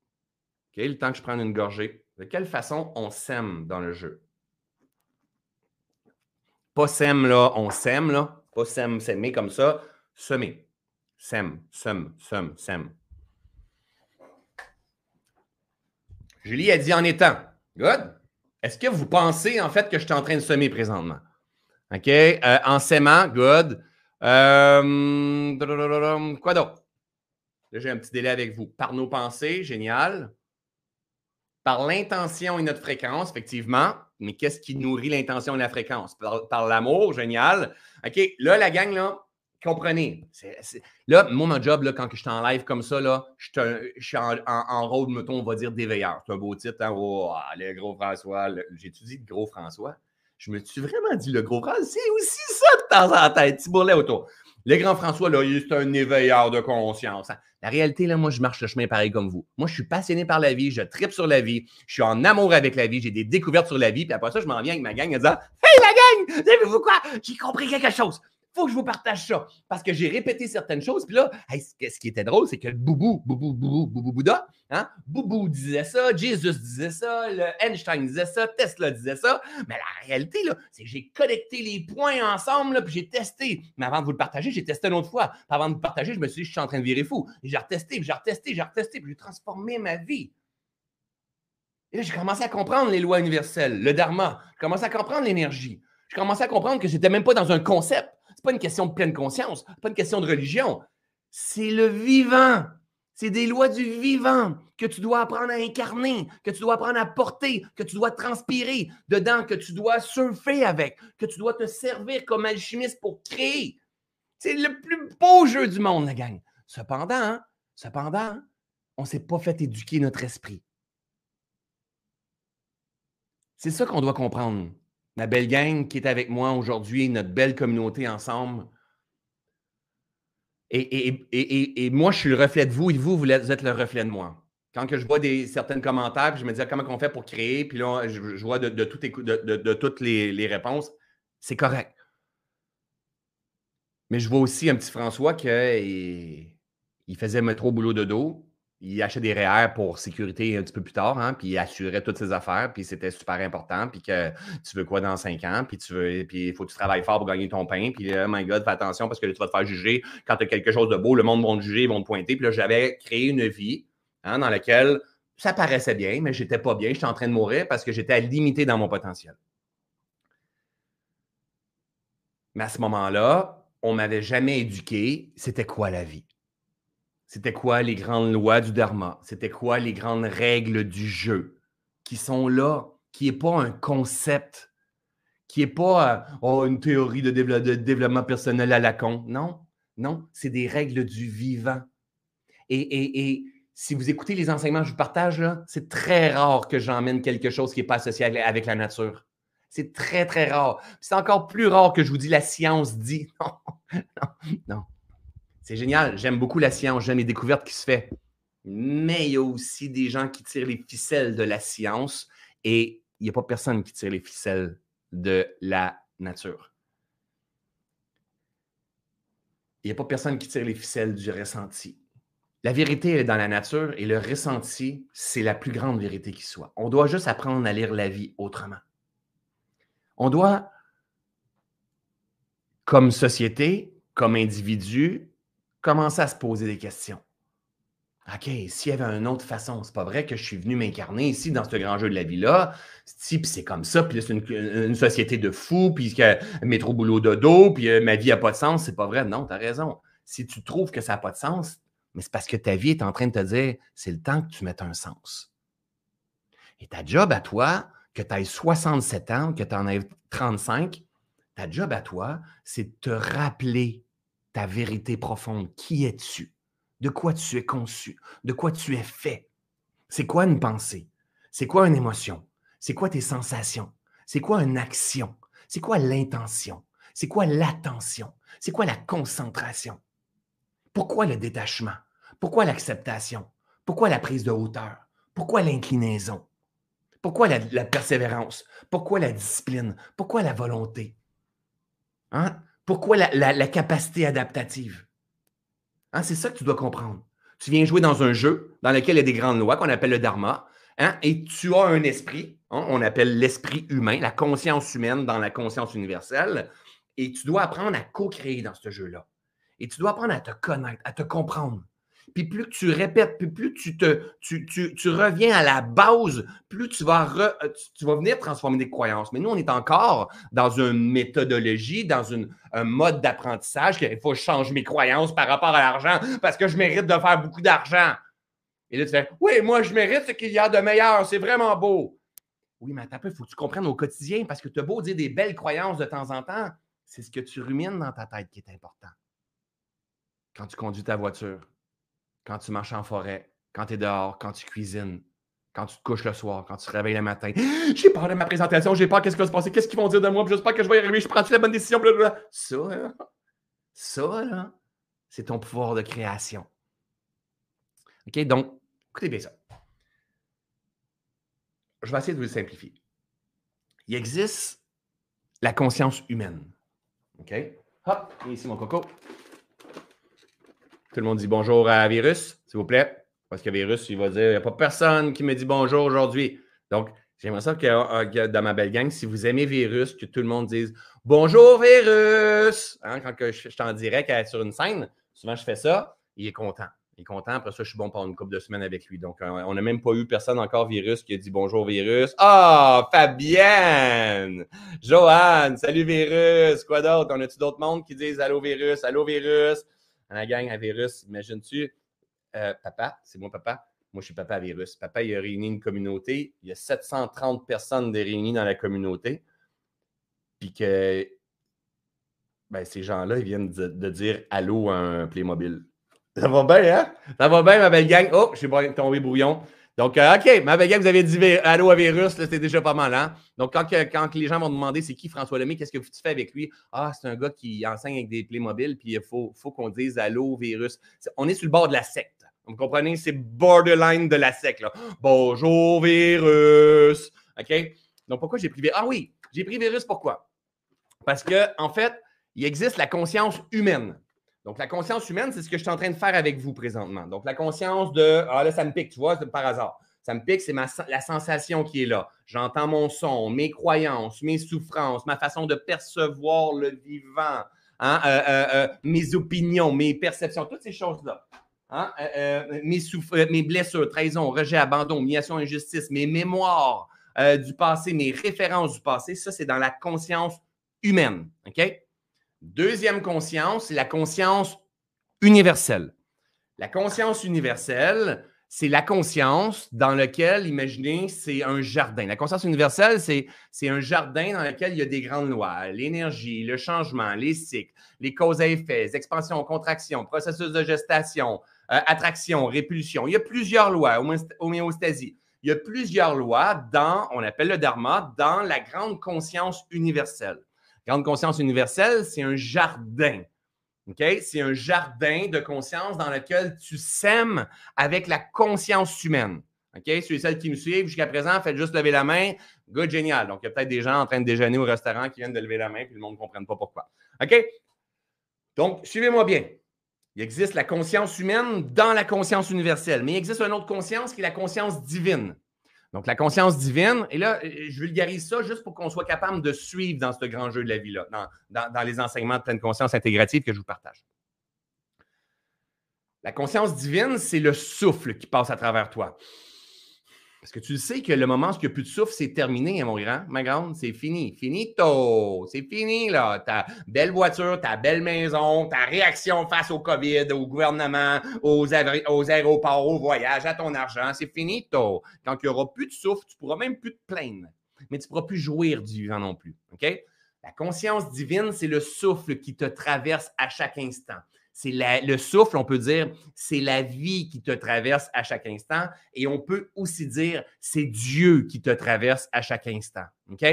OK, le temps que je prenne une gorgée. De quelle façon on sème dans le jeu? Pas sème, là, on sème, là. Pas sème, s'aimer comme ça. Semer. Sème, sème, sème, sème. Julie a dit en étant. Good. Est-ce que vous pensez, en fait, que je suis en train de semer présentement? OK? Euh, en s'aimant, good. Euh, quoi d'autre? Là, j'ai un petit délai avec vous. Par nos pensées, génial. Par l'intention et notre fréquence, effectivement mais qu'est-ce qui nourrit l'intention et la fréquence? Par, l'amour, génial. OK, là, la gang, là, comprenez. Là, moi, mon job, là, quand je suis en live comme ça, là, je, suis en, en, rôle, mettons, on va dire, d'éveilleur. C'est un beau titre, hein? Oh, le gros François. J'ai-tu dit le gros François? Je me suis vraiment dit le gros François. C'est aussi ça de temps en temps, petit bourrelet autour. Le grand François, là, c'est un éveilleur de conscience. Hein. La réalité, là, moi, je marche le chemin pareil comme vous. Moi, je suis passionné par la vie, je tripe sur la vie, je suis en amour avec la vie, j'ai des découvertes sur la vie, puis après ça, je m'en viens avec ma gang en disant Hey, la gang, savez-vous quoi? J'ai compris quelque chose faut que je vous partage ça. Parce que j'ai répété certaines choses. Puis là, ce qui était drôle, c'est que le boubou, boubou, boubou, boubou, Bouddha, hein, boubou disait ça, Jésus disait ça, le Einstein disait ça, Tesla disait ça. Mais la réalité, là, c'est que j'ai connecté les points ensemble, là, puis j'ai testé. Mais avant de vous le partager, j'ai testé une autre fois. Puis avant de vous partager, je me suis dit, je suis en train de virer fou. J'ai retesté, puis j'ai retesté, j'ai retesté, puis j'ai transformé ma vie. Et là, j'ai commencé à comprendre les lois universelles, le dharma. J'ai commencé à comprendre l'énergie. J'ai commencé à comprendre que j'étais même pas dans un concept n'est pas une question de pleine conscience, pas une question de religion. C'est le vivant. C'est des lois du vivant que tu dois apprendre à incarner, que tu dois apprendre à porter, que tu dois transpirer dedans, que tu dois surfer avec, que tu dois te servir comme alchimiste pour créer. C'est le plus beau jeu du monde, la gang. Cependant, cependant, on ne s'est pas fait éduquer notre esprit. C'est ça qu'on doit comprendre ma belle gang qui est avec moi aujourd'hui, notre belle communauté ensemble. Et, moi, je suis le reflet de vous et vous, vous êtes le reflet de moi. Quand je vois certains commentaires, puis je me dis ah, comment on fait pour créer, puis là, je, vois de, toutes les, réponses, c'est correct. Mais je vois aussi un petit François qui il faisait métro boulot de dos il achetait des REER pour sécurité un petit peu plus tard, hein, puis il assurait toutes ses affaires, puis c'était super important, puis que tu veux quoi dans cinq ans, puis tu veux, puis il faut que tu travailles fort pour gagner ton pain, puis oh my God, fais attention parce que tu vas te faire juger quand tu as quelque chose de beau, le monde va te juger, ils vont te pointer. Puis là, j'avais créé une vie hein, dans laquelle ça paraissait bien, mais j'étais pas bien, j'étais en train de mourir parce que j'étais limité dans mon potentiel. Mais à ce moment-là, on m'avait jamais éduqué, c'était quoi la vie? C'était quoi les grandes lois du Dharma? C'était quoi les grandes règles du jeu qui sont là, qui n'est pas un concept, qui n'est pas euh, oh, une théorie de, développement personnel à la con. Non, non, c'est des règles du vivant. Et, si vous écoutez les enseignements que je partage, c'est très rare que j'emmène quelque chose qui n'est pas associé avec la nature. C'est très, très rare. C'est encore plus rare que je vous dis la science dit. Non, non, non. C'est génial. J'aime beaucoup la science. J'aime les découvertes qui se font. Mais il y a aussi des gens qui tirent les ficelles de la science et il n'y a pas personne qui tire les ficelles de la nature. Il n'y a pas personne qui tire les ficelles du ressenti. La vérité est dans la nature et le ressenti, c'est la plus grande vérité qui soit. On doit juste apprendre à lire la vie autrement. On doit, comme société, comme individu, commencer à se poser des questions. OK, s'il y avait une autre façon, c'est pas vrai que je suis venu m'incarner ici dans ce grand jeu de la vie-là? Si, c'est comme ça, puis c'est une, société de fous, puis que métro boulot dodo, puis euh, ma vie n'a pas de sens, c'est pas vrai. Non, tu as raison. Si tu trouves que ça n'a pas de sens, mais c'est parce que ta vie est en train de te dire c'est le temps que tu mettes un sens. Et ta job à toi, que tu aies 67 ans, que tu en aies 35, ta job à toi, c'est de te rappeler ta vérité profonde. Qui es-tu? De quoi tu es conçu? De quoi tu es fait? C'est quoi une pensée? C'est quoi une émotion? C'est quoi tes sensations? C'est quoi une action? C'est quoi l'intention? C'est quoi l'attention? C'est quoi la concentration? Pourquoi le détachement? Pourquoi l'acceptation? Pourquoi la prise de hauteur? Pourquoi l'inclinaison? Pourquoi la, persévérance? Pourquoi la discipline? Pourquoi la volonté? Hein? Pourquoi la, capacité adaptative? Hein, c'est ça que tu dois comprendre. Tu viens jouer dans un jeu dans lequel il y a des grandes lois qu'on appelle le dharma, hein, et tu as un esprit, hein, on appelle l'esprit humain, la conscience humaine dans la conscience universelle, et tu dois apprendre à co-créer dans ce jeu-là. Et tu dois apprendre à te connaître, à te comprendre. Puis plus tu répètes, puis plus tu, reviens à la base, plus tu vas, euh, tu, vas venir transformer des croyances. Mais nous, on est encore dans une méthodologie, dans un mode d'apprentissage qu'il faut que je change mes croyances par rapport à l'argent parce que je mérite de faire beaucoup d'argent. Et là, tu fais Oui, moi, je mérite ce qu'il y a de meilleur. C'est vraiment beau. Oui, mais attends il faut que tu comprennes au quotidien parce que tu as beau dire des belles croyances de temps en temps, c'est ce que tu rumines dans ta tête qui est important. Quand tu conduis ta voiture, quand tu marches en forêt, quand tu es dehors, quand tu cuisines, quand tu te couches le soir, quand tu te réveilles le matin. J'ai peur de ma présentation, j'ai peur qu'est-ce qui va se passer, qu'est-ce qu'ils vont dire de moi, j'espère que je vais y arriver, je prends la bonne décision, blablabla. Ça, hein, Ça, là, c'est ton pouvoir de création. OK? Donc, écoutez bien ça. Je vais essayer de vous le simplifier. Il existe la conscience humaine. OK? Hop, ici mon coco. Tout le monde dit bonjour à Virus, s'il vous plaît. Parce que Virus, il va dire il n'y a pas personne qui me dit bonjour aujourd'hui. Donc, j'aimerais ça que, dans ma belle gang, si vous aimez Virus, que tout le monde dise bonjour Virus. Hein, quand je, je suis en direct sur une scène, souvent je fais ça, il est content. Il est content. Après ça, je suis bon pendant une couple de semaines avec lui. Donc, euh, on n'a même pas eu personne encore virus qui a dit bonjour virus. Ah, Fabienne! Joanne! Salut virus! Quoi d'autre? On a-tu d'autres mondes qui disent allô virus? Allô virus? La gang à virus, imagines-tu? Euh, papa, c'est mon papa. Moi, je suis papa à virus. Papa, il a réuni une communauté. Il y a 730 personnes de réunies dans la communauté. Puis que ben, ces gens-là, ils viennent de, de dire allô à un Playmobil. Ça va bien, hein? Ça va bien, ma belle gang. Oh, je suis tombé brouillon. Donc, euh, OK, ma gang, vous avez dit allô à virus, c'était déjà pas mal, hein? Donc, quand, quand les gens vont demander c'est qui François Lemay, qu'est-ce que tu fais avec lui? Ah, c'est un gars qui enseigne avec des Playmobil, puis il faut, faut qu'on dise allô virus. on est sur le bord de la secte. Vous comprenez? C'est borderline de la secte, là. Bonjour virus. OK? Donc, pourquoi j'ai pris virus? Ah oui, j'ai pris virus pourquoi? Parce que, en fait, il existe la conscience humaine. Donc, la conscience humaine, c'est ce que je suis en train de faire avec vous présentement. Donc, la conscience de Ah là, ça me pique, tu vois, par hasard. Ça me pique, c'est la sensation qui est là. J'entends mon son, mes croyances, mes souffrances, ma façon de percevoir le vivant, hein, euh, euh, euh, mes opinions, mes perceptions, toutes ces choses-là. Hein, mes, mes, blessures, trahison, rejet, abandon, humiliation, injustice, mes mémoires du passé, mes références du passé, ça, c'est dans la conscience humaine. OK? Deuxième conscience, c'est la conscience universelle. La conscience universelle, c'est la conscience dans laquelle, imaginez, c'est un jardin. La conscience universelle, c'est, un jardin dans lequel il y a des grandes lois, l'énergie, le changement, les cycles, les causes à effets, expansion, contraction, processus de gestation, euh, attraction, répulsion. Il y a plusieurs lois, homéostasie. Il y a plusieurs lois dans, on appelle le dharma, dans la grande conscience universelle. Grande conscience universelle, c'est un jardin. C'est un jardin de conscience dans lequel tu sèmes avec la conscience humaine. OK? Ceux et celles qui me suivent jusqu'à présent, faites juste lever la main. Good, génial. Donc, il y a peut-être des gens en train de déjeuner au restaurant qui viennent de lever la main, puis le monde ne comprenne pas pourquoi. OK? Donc, suivez-moi bien. Il existe la conscience humaine dans la conscience universelle, mais il existe une autre conscience qui est la conscience divine. Donc, la conscience divine, et là, je vulgarise ça juste pour qu'on soit capable de suivre dans ce grand jeu de la vie-là, dans, dans, les enseignements de pleine conscience intégrative que je vous partage. La conscience divine, c'est le souffle qui passe à travers toi. Parce que tu sais que le moment où il n'y a plus de souffle, c'est terminé, hein, mon grand, ma grande, c'est fini. Finito. C'est fini, là. Ta belle voiture, ta belle maison, ta réaction face au COVID, au gouvernement, aux, aux aéroports, au voyage, à ton argent, c'est finito. Quand il n'y aura plus de souffle, tu ne pourras même plus te plaindre. Mais tu ne pourras plus jouir du vivant non plus. OK? La conscience divine, c'est le souffle qui te traverse à chaque instant c'est le souffle, on peut dire, c'est la vie qui te traverse à chaque instant. Et on peut aussi dire, c'est Dieu qui te traverse à chaque instant. OK?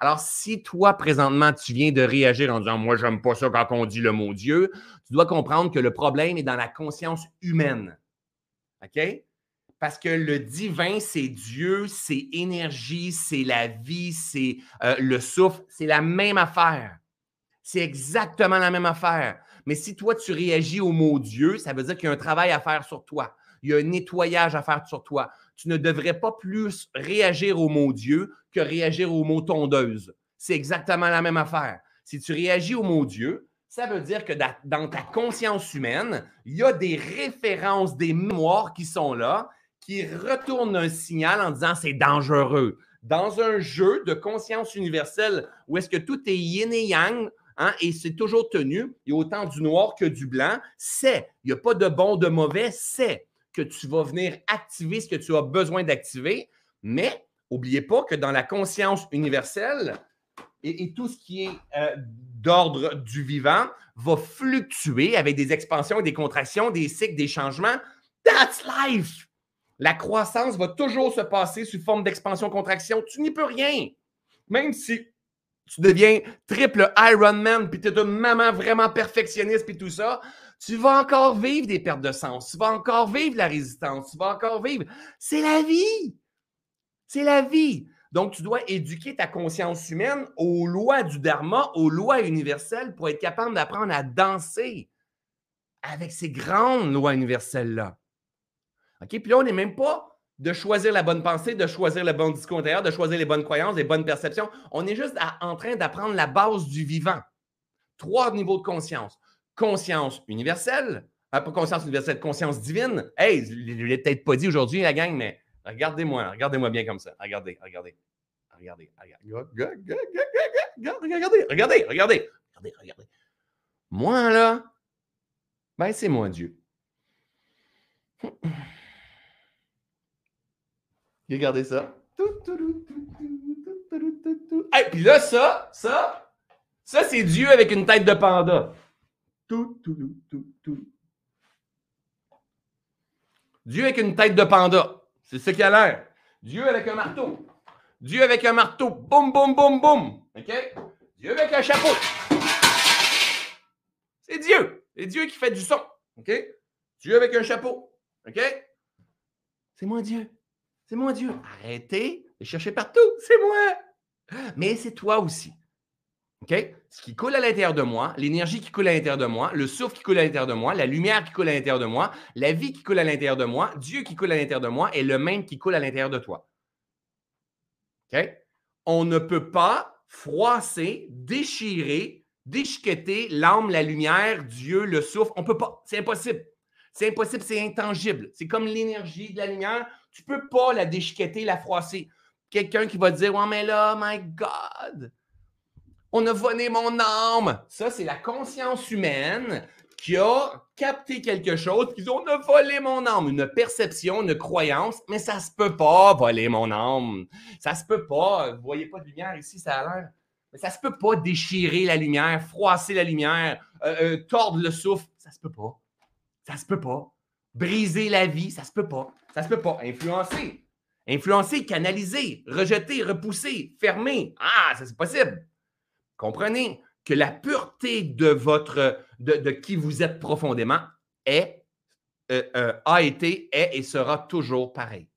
Alors, si toi, présentement, tu viens de réagir en disant, moi, j'aime pas ça quand on dit le mot Dieu, tu dois comprendre que le problème est dans la conscience humaine. OK? Parce que le divin, c'est Dieu, c'est énergie, c'est la vie, c'est euh, le souffle, c'est la même affaire. C'est exactement la même affaire. Mais si toi, tu réagis au mot Dieu, ça veut dire qu'il y a un travail à faire sur toi. Il y a un nettoyage à faire sur toi. Tu ne devrais pas plus réagir au mot Dieu que réagir au mot tondeuse. C'est exactement la même affaire. Si tu réagis au mot Dieu, ça veut dire que dans ta conscience humaine, il y a des références, des mémoires qui sont là, qui retournent un signal en disant c'est dangereux. Dans un jeu de conscience universelle où est-ce que tout est yin et yang, Hein, et c'est toujours tenu. Il y a autant du noir que du blanc. C'est, il n'y a pas de bon, de mauvais, c'est que tu vas venir activer ce que tu as besoin d'activer. Mais n'oubliez pas que dans la conscience universelle, et, tout ce qui est euh, d'ordre du vivant va fluctuer avec des expansions et des contractions, des cycles, des changements. That's life! La croissance va toujours se passer sous forme d'expansion-contraction. Tu n'y peux rien. Même si tu deviens triple Ironman, puis tu es une maman vraiment perfectionniste, puis tout ça, tu vas encore vivre des pertes de sens, tu vas encore vivre la résistance, tu vas encore vivre. C'est la vie. C'est la vie. Donc, tu dois éduquer ta conscience humaine aux lois du dharma, aux lois universelles pour être capable d'apprendre à danser avec ces grandes lois universelles-là. OK? Puis là, on n'est même pas de choisir la bonne pensée, de choisir le bon discours intérieur, de choisir les bonnes croyances, les bonnes perceptions. On est juste en train d'apprendre la base du vivant. Trois niveaux de conscience. Conscience universelle, euh, pas conscience universelle, conscience divine. Hey, je ne l'ai peut-être pas dit aujourd'hui, la gang, mais regardez-moi, regardez-moi bien comme ça. Regardez, regardez. Regardez, regardez, regardez, regardez, regardez, regardez. Moi, là, ben, c'est moi Dieu. Regardez ça. Et puis là, ça, ça, ça, c'est Dieu avec une tête de panda. Dieu avec une tête de panda. C'est ce qu'il a l'air. Dieu avec un marteau. Dieu avec un marteau. Boum, boum, boum, boum. OK? Dieu avec un chapeau. C'est Dieu. C'est Dieu qui fait du son. OK? Dieu avec un chapeau. OK? C'est moi Dieu. C'est moi Dieu. Arrêtez de chercher partout. C'est moi. Mais c'est toi aussi. OK? Ce qui coule à l'intérieur de moi, l'énergie qui coule à l'intérieur de moi, le souffle qui coule à l'intérieur de moi, la lumière qui coule à l'intérieur de moi, la vie qui coule à l'intérieur de moi, Dieu qui coule à l'intérieur de moi est le même qui coule à l'intérieur de toi. OK? On ne peut pas froisser, déchirer, déchiqueter l'âme, la lumière, Dieu, le souffle. On ne peut pas. C'est impossible. C'est impossible, c'est intangible. C'est comme l'énergie de la lumière. Tu ne peux pas la déchiqueter, la froisser. Quelqu'un qui va dire, oh, mais là, my God, on a volé mon âme. Ça, c'est la conscience humaine qui a capté quelque chose, qui dit on a volé mon âme, une perception, une croyance, mais ça se peut pas voler mon âme. Ça se peut pas. Vous voyez pas de lumière ici, ça a l'air. Mais ça se peut pas déchirer la lumière, froisser la lumière, euh, euh, tordre le souffle. Ça se peut pas. Ça se peut pas. Briser la vie, ça se peut pas. Ça se peut pas. Influencer. Influencer, canaliser, rejeter, repousser, fermer. Ah, ça c'est possible. Comprenez que la pureté de votre de, qui vous êtes profondément est, euh, euh, a été, est et sera toujours pareil.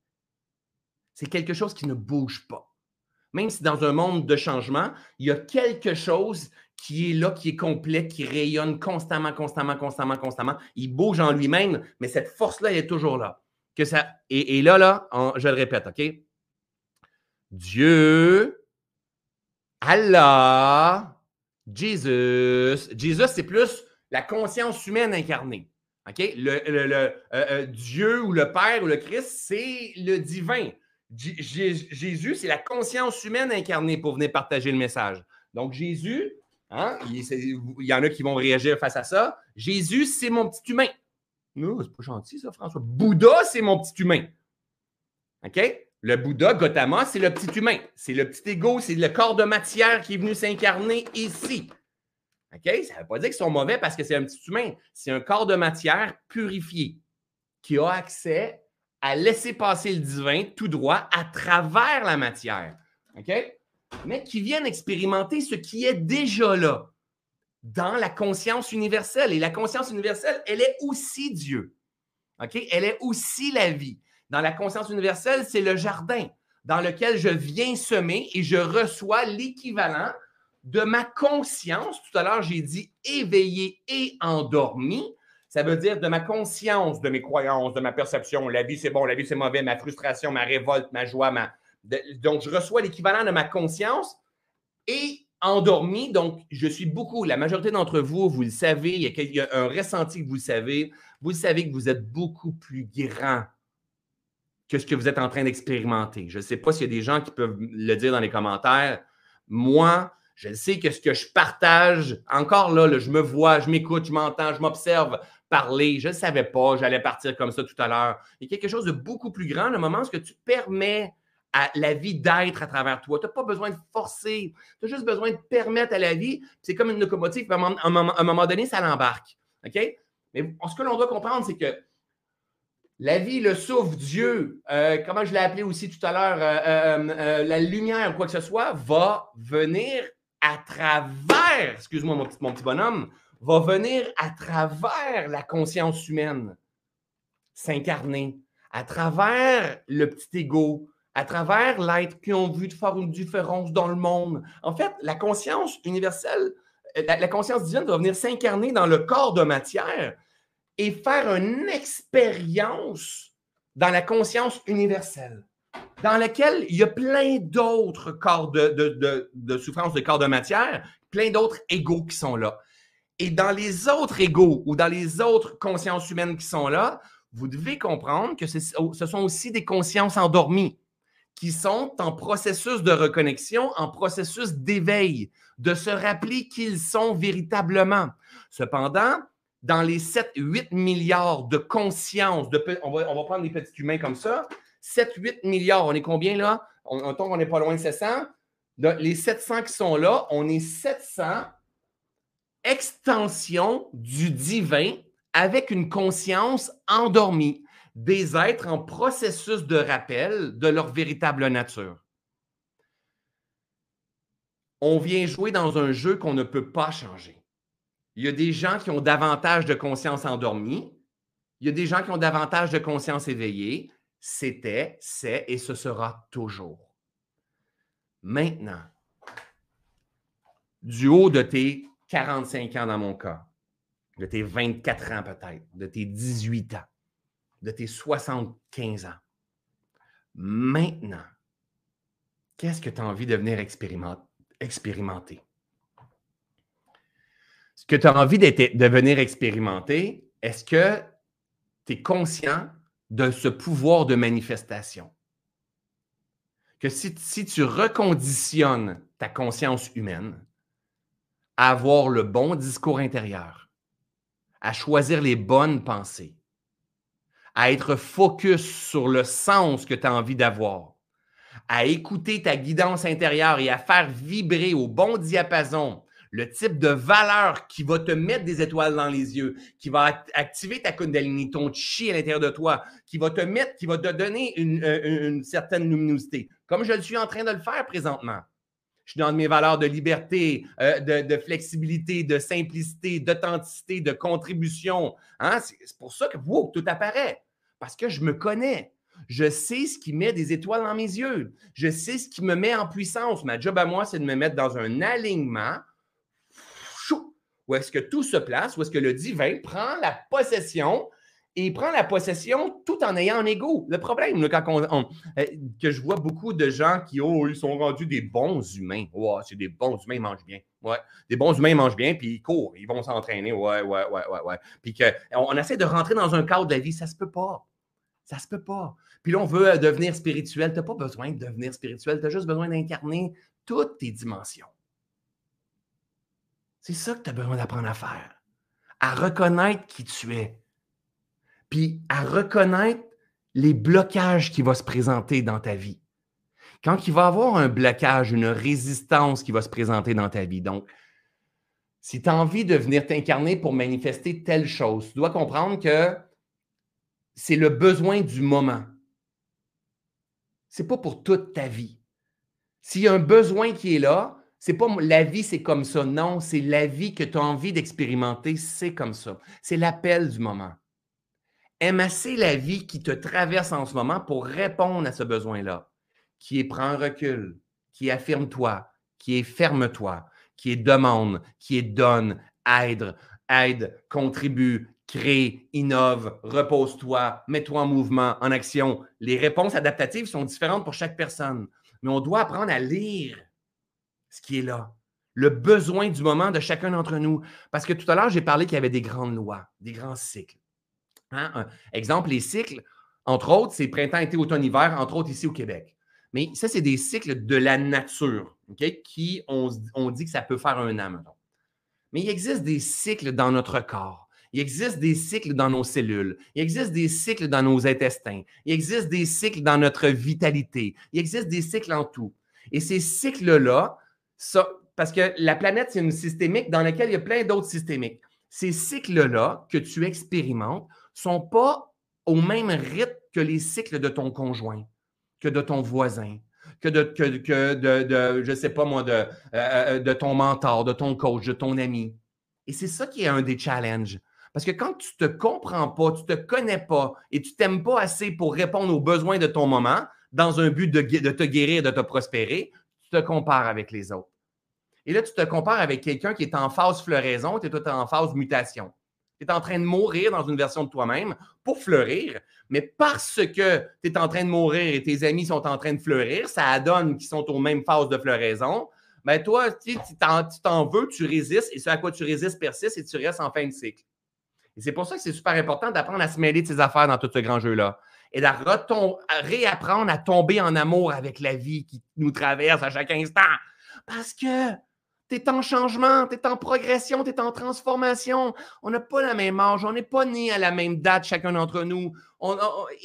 C'est quelque chose qui ne bouge pas. Même si dans un monde de changement, il y a quelque chose qui est là, qui est complet, qui rayonne constamment, constamment, constamment, constamment. Il bouge en lui-même, mais cette force-là, est toujours là. Que ça, et, là, là, je le répète, OK? Dieu, Allah, Jesus. Jesus, c'est plus la conscience humaine incarnée. OK? Le, euh, euh, Dieu ou le Père ou le Christ, c'est le divin. Jésus, c'est la conscience humaine incarnée pour venir partager le message. Donc, Jésus, hein, il, y en a qui vont réagir face à ça. Jésus, c'est mon petit humain. Non, c'est pas gentil, ça, François. Bouddha, c'est mon petit humain. OK? Le Bouddha, Gautama, c'est le petit humain. C'est le petit ego, c'est le corps de matière qui est venu s'incarner ici. OK? Ça ne veut pas dire qu'ils sont mauvais parce que c'est un petit humain. C'est un corps de matière purifié qui a accès à laisser passer le divin tout droit à travers la matière. OK? Mais qui viennent expérimenter ce qui est déjà là dans la conscience universelle. Et la conscience universelle, elle est aussi Dieu. Elle est aussi la vie. Dans la conscience universelle, c'est le jardin dans lequel je viens semer et je reçois l'équivalent de ma conscience. Tout à l'heure, j'ai dit éveillé et endormi. Ça veut dire de ma conscience, de mes croyances, de ma perception. La vie, c'est bon, la vie, c'est mauvais, ma frustration, ma révolte, ma joie. Ma... Donc, je reçois l'équivalent de ma conscience et endormi. Donc, je suis beaucoup, la majorité d'entre vous, vous le savez, il y, a, un ressenti que vous savez. Vous savez que vous êtes beaucoup plus grand que ce que vous êtes en train d'expérimenter. Je ne sais pas s'il y a des gens qui peuvent le dire dans les commentaires. Moi, je sais que ce que je partage, encore là, je me vois, je m'écoute, je m'entends, je m'observe parler. Je ne savais pas, j'allais partir comme ça tout à l'heure. Il y a quelque chose de beaucoup plus grand, le moment où tu permets à la vie d'être à travers toi. Tu n'as pas besoin de forcer. Tu as juste besoin de permettre à la vie. C'est comme une locomotive, à un moment, donné, ça l'embarque. OK? Mais ce que l'on doit comprendre, c'est que la vie, le souffle, Dieu, euh, comment je l'ai appelé aussi tout à l'heure, euh, euh, la lumière, quoi que ce soit, va venir à travers, excuse-moi mon petit, mon petit bonhomme, va venir à travers la conscience humaine, s'incarner, à travers le petit ego, à travers l'être qui ont vu de faire une différence dans le monde. En fait, la conscience universelle, euh, la, conscience divine doit venir s'incarner dans le corps de matière et faire une expérience dans la conscience universelle, dans laquelle il y a plein d'autres corps de, de, de, souffrance de corps de matière, plein d'autres égaux qui sont là. Et dans les autres égaux ou dans les autres consciences humaines qui sont là, vous devez comprendre que ce sont aussi des consciences endormies qui sont en processus de reconnexion, en processus d'éveil, de se rappeler qu'ils sont véritablement. Cependant, dans les 7-8 milliards de conscience, on, va, on va prendre des petits humains comme ça, 7-8 milliards, on est combien là? On, on on n'est pas loin de 700. les 700 qui sont là, on est 700 extensions du divin avec une conscience endormie des êtres en processus de rappel de leur véritable nature. On vient jouer dans un jeu qu'on ne peut pas changer. Il y a des gens qui ont davantage de conscience endormie. Il y a des gens qui ont davantage de conscience éveillée. C'était, c'est et ce sera toujours. Maintenant, du haut de tes 45 ans dans mon cas, de tes 24 ans peut-être, de tes 18 ans, de tes 75 ans. Maintenant, qu'est-ce que tu as envie de venir expérimenter? Ce que tu as envie de venir expérimenter, est-ce que tu es conscient de ce pouvoir de manifestation? Que si, si tu reconditionnes ta conscience humaine à avoir le bon discours intérieur, à choisir les bonnes pensées, à être focus sur le sens que tu as envie d'avoir, à écouter ta guidance intérieure et à faire vibrer au bon diapason le type de valeur qui va te mettre des étoiles dans les yeux, qui va activer ta kundalini, ton chi à l'intérieur de toi, qui va te mettre, qui va te donner une, euh, une certaine luminosité, comme je suis en train de le faire présentement. Suis dans mes valeurs de liberté, euh, de, flexibilité, de simplicité, d'authenticité, de contribution. Hein? C'est pour ça que tout apparaît. Parce que je me connais. Je sais ce qui met des étoiles dans mes yeux. Je sais ce qui me met en puissance. Ma job à moi, c'est de me mettre dans un alignement où est-ce que tout se place, où est-ce que le divin prend la possession et il prend la possession tout en ayant un ego. Le problème, quand on, euh, que je vois beaucoup de gens qui, oh, ils sont rendus des bons humains. C'est des bons humains, ils mangent bien. Ouais. Des bons humains, ils mangent bien, puis ils courent, ils vont s'entraîner. Ouais, ouais, ouais, ouais, ouais. Puis qu'on on essaie de rentrer dans un cadre de la vie, ça se peut pas. Ça se peut pas. Puis là, on veut euh, devenir spirituel. Tu n'as pas besoin de devenir spirituel, tu as juste besoin d'incarner toutes tes dimensions. C'est ça que tu as besoin d'apprendre à faire. À reconnaître qui tu es puis à reconnaître les blocages qui vont se présenter dans ta vie. Quand il va y avoir un blocage, une résistance qui va se présenter dans ta vie. Donc, si tu as envie de venir t'incarner pour manifester telle chose, tu dois comprendre que c'est le besoin du moment. Ce n'est pas pour toute ta vie. S'il y a un besoin qui est là, c'est pas la vie, c'est comme ça. Non, c'est la vie que tu as envie d'expérimenter, c'est comme ça. C'est l'appel du moment. Aime assez la vie qui te traverse en ce moment pour répondre à ce besoin-là, qui est prends un recul, qui affirme-toi, qui est ferme-toi, qui est demande, qui est donne, aide, aide, contribue, crée, innove, repose-toi, mets-toi en mouvement, en action. Les réponses adaptatives sont différentes pour chaque personne, mais on doit apprendre à lire ce qui est là, le besoin du moment de chacun d'entre nous. Parce que tout à l'heure, j'ai parlé qu'il y avait des grandes lois, des grands cycles. Hein, exemple, les cycles, entre autres, c'est printemps, été, automne, hiver, entre autres ici au Québec. Mais ça, c'est des cycles de la nature, qui, on, dit que ça peut faire un an, Mais il existe des cycles dans notre corps. Il existe des cycles dans nos cellules. Il existe des cycles dans nos intestins. Il existe des cycles dans notre vitalité. Il existe des cycles en tout. Et ces cycles-là, parce que la planète, c'est une systémique dans laquelle il y a plein d'autres systémiques. Ces cycles-là que tu expérimentes sont pas au même rythme que les cycles de ton conjoint, que de ton voisin, que de, que, de, je sais pas moi, de, euh, euh, de ton mentor, de ton coach, de ton ami. Et c'est ça qui est un des challenges. Parce que quand tu te comprends pas, tu te connais pas et tu t'aimes pas assez pour répondre aux besoins de ton moment, dans un but de, de te guérir, de te prospérer, tu te compares avec les autres. Et là, tu te compares avec quelqu'un qui est en phase floraison, tu es toi en phase mutation. Tu es en train de mourir dans une version de toi-même pour fleurir, mais parce que tu es en train de mourir et tes amis sont en train de fleurir, ça donne qu'ils sont aux mêmes phases de floraison. Mais ben, toi, tu t'en veux, tu résistes, et ce à quoi tu résistes persiste et tu restes en fin de cycle. Et c'est pour ça que c'est super important d'apprendre à se mêler de ses affaires dans tout ce grand jeu-là et de réapprendre à tomber en amour avec la vie qui nous traverse à chaque instant. Parce que tu es en changement, tu es en progression, tu es en transformation. On n'a pas la même âge, on n'est pas né à la même date, chacun d'entre nous.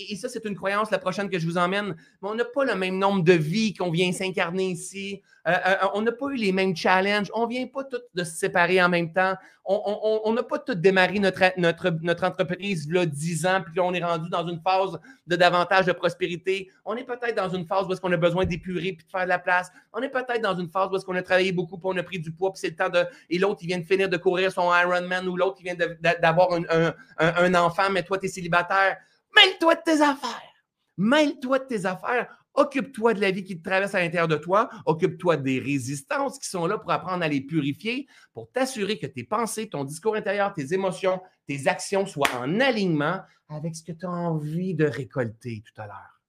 Et ça, c'est une croyance, la prochaine que je vous emmène, mais on n'a pas le même nombre de vies qu'on vient s'incarner ici. Euh, euh, euh, on n'a pas eu les mêmes challenges. On ne vient pas tous de se séparer en même temps. On n'a pas tous démarré notre, notre, notre entreprise là 10 ans, puis on est rendu dans une phase de davantage de prospérité. On est peut-être dans une phase où est-ce qu'on a besoin d'épurer puis de faire de la place. On est peut-être dans une phase où est-ce qu'on a travaillé beaucoup, puis on a pris du poids, puis c'est le temps de. Et l'autre, il vient de finir de courir son Ironman, ou l'autre, il vient d'avoir un, un enfant, mais toi, tu es célibataire. Mêle-toi de tes affaires. Mêle-toi de tes affaires. Occupe-toi de la vie qui te traverse à l'intérieur de toi. Occupe-toi des résistances qui sont là pour apprendre à les purifier, pour t'assurer que tes pensées, ton discours intérieur, tes émotions, tes actions soient en alignement avec ce que tu as envie de récolter tout à l'heure.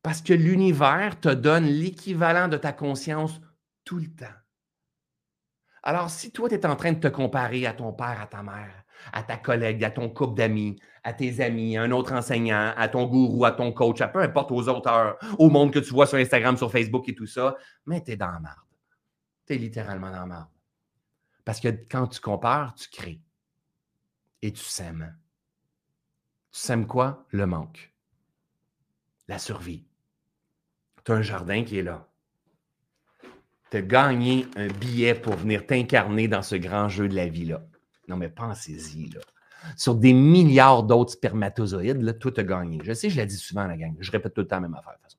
Parce que l'univers te donne l'équivalent de ta conscience tout le temps. Alors, si toi, tu es en train de te comparer à ton père, à ta mère, à ta collègue, à ton couple d'amis, à tes amis, à un autre enseignant, à ton gourou, à ton coach, à peu importe aux auteurs, au monde que tu vois sur Instagram, sur Facebook et tout ça, mais tu dans la merde. Tu littéralement dans la merde. Parce que quand tu compares, tu crées. Et tu sèmes. Tu sèmes quoi? Le manque. La survie. Tu un jardin qui est là. Tu as gagné un billet pour venir t'incarner dans ce grand jeu de la vie-là. Non, mais pensez-y, là. Sur des milliards d'autres spermatozoïdes, là, tout a gagné. Je sais, je l'ai dit souvent, la gang. Je répète tout le temps la même affaire, de toute façon.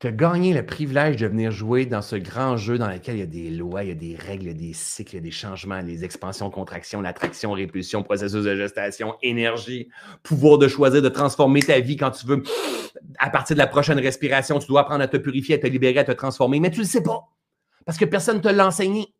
tu as gagné le privilège de venir jouer dans ce grand jeu dans lequel il y a des lois, il y a des règles, il y a des cycles, il y a des changements, les expansions, contractions, l'attraction, répulsion, processus de gestation, énergie, pouvoir de choisir de transformer ta vie quand tu veux. À partir de la prochaine respiration, tu dois apprendre à te purifier, à te libérer, à te transformer, mais tu ne le sais pas parce que personne ne te l'a enseigné.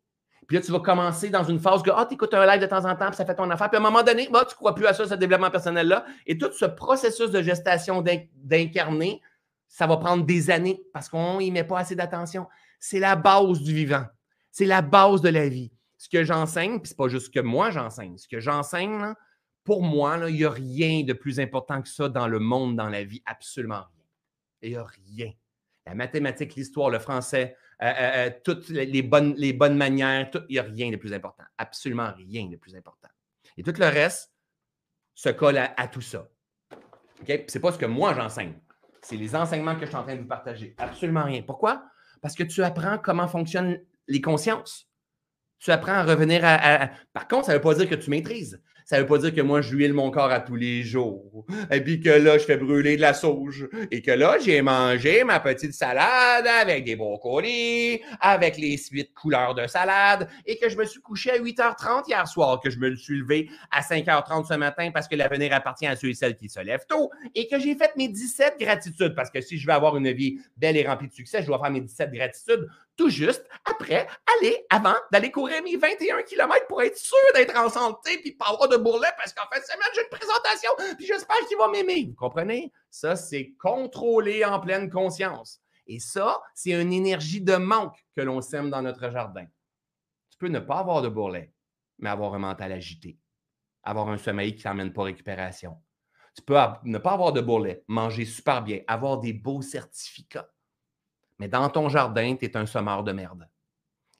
Puis là, tu vas commencer dans une phase que, ah, tu écoutes un live de temps en temps, puis ça fait ton affaire. Puis à un moment donné, bah, tu ne crois plus à ça, ce développement personnel-là. Et tout ce processus de gestation d'incarner, ça va prendre des années parce qu'on n'y met pas assez d'attention. C'est la base du vivant. C'est la base de la vie. Ce que j'enseigne, puis ce n'est pas juste que moi j'enseigne, ce que j'enseigne, pour moi, il n'y a rien de plus important que ça dans le monde, dans la vie, absolument rien. Il n'y a rien. La mathématique, l'histoire, le français, euh, euh, euh, toutes les bonnes, les bonnes manières, il n'y a rien de plus important. Absolument rien de plus important. Et tout le reste se colle à, tout ça. Ce n'est pas ce que moi j'enseigne. C'est les enseignements que je suis en train de vous partager. Absolument rien. Pourquoi? Parce que tu apprends comment fonctionnent les consciences. Tu apprends à revenir à. Par contre, ça ne veut pas dire que tu maîtrises ça veut pas dire que moi, je huile mon corps à tous les jours. Et puis que là, je fais brûler de la sauge. Et que là, j'ai mangé ma petite salade avec des brocolis, avec les suites couleurs de salade, et que je me suis couché à 8h30 hier soir, que je me suis levé à 5h30 ce matin parce que l'avenir appartient à ceux et celles qui se lèvent tôt, et que j'ai fait mes 17 gratitudes. Parce que si je veux avoir une vie belle et remplie de succès, je dois faire mes 17 gratitudes tout juste après aller, avant d'aller courir mes 21 km pour être sûr d'être en santé puis pas avoir de bourrelet parce qu'en fait, semaine, j'ai une présentation puis j'espère qu'il va m'aimer. Vous comprenez? Ça, c'est contrôler en pleine conscience. Et ça, c'est une énergie de manque que l'on sème dans notre jardin. Tu peux ne pas avoir de bourrelet, mais avoir un mental agité, avoir un sommeil qui n'emmène pas récupération. Tu peux ne pas avoir de bourrelet, manger super bien, avoir des beaux certificats mais dans ton jardin, tu es un sommeur de merde.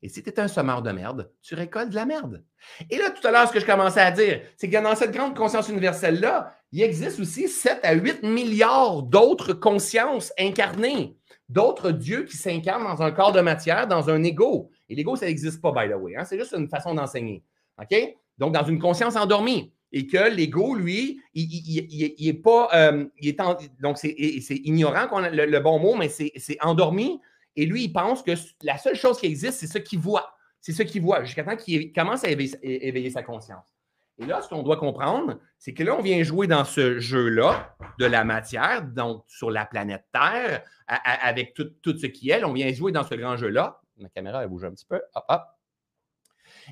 Et si tu es un sommeur de merde, tu récoltes de la merde. Et là, tout à l'heure, ce que je commençais à dire, c'est que dans cette grande conscience universelle-là, il existe aussi 7 à 8 milliards d'autres consciences incarnées, d'autres dieux qui s'incarnent dans un corps de matière, dans un ego. Et l'ego, ça n'existe pas, by the way. Hein? C'est juste une façon d'enseigner. OK? Donc, dans une conscience endormie. Et que l'ego, lui, il, n'est pas. Euh, est donc, c'est ignorant qu'on a le, bon mot, mais c'est endormi. Et lui, il pense que la seule chose qui existe, c'est ce qu'il voit. C'est ce qu'il voit, jusqu'à temps qu'il commence à éveiller, sa conscience. Et là, ce qu'on doit comprendre, c'est que là, on vient jouer dans ce jeu-là de la matière, donc sur la planète Terre, avec tout, tout, ce qui est. On vient jouer dans ce grand jeu-là. Ma caméra, elle bouge un petit peu. Hop, hop.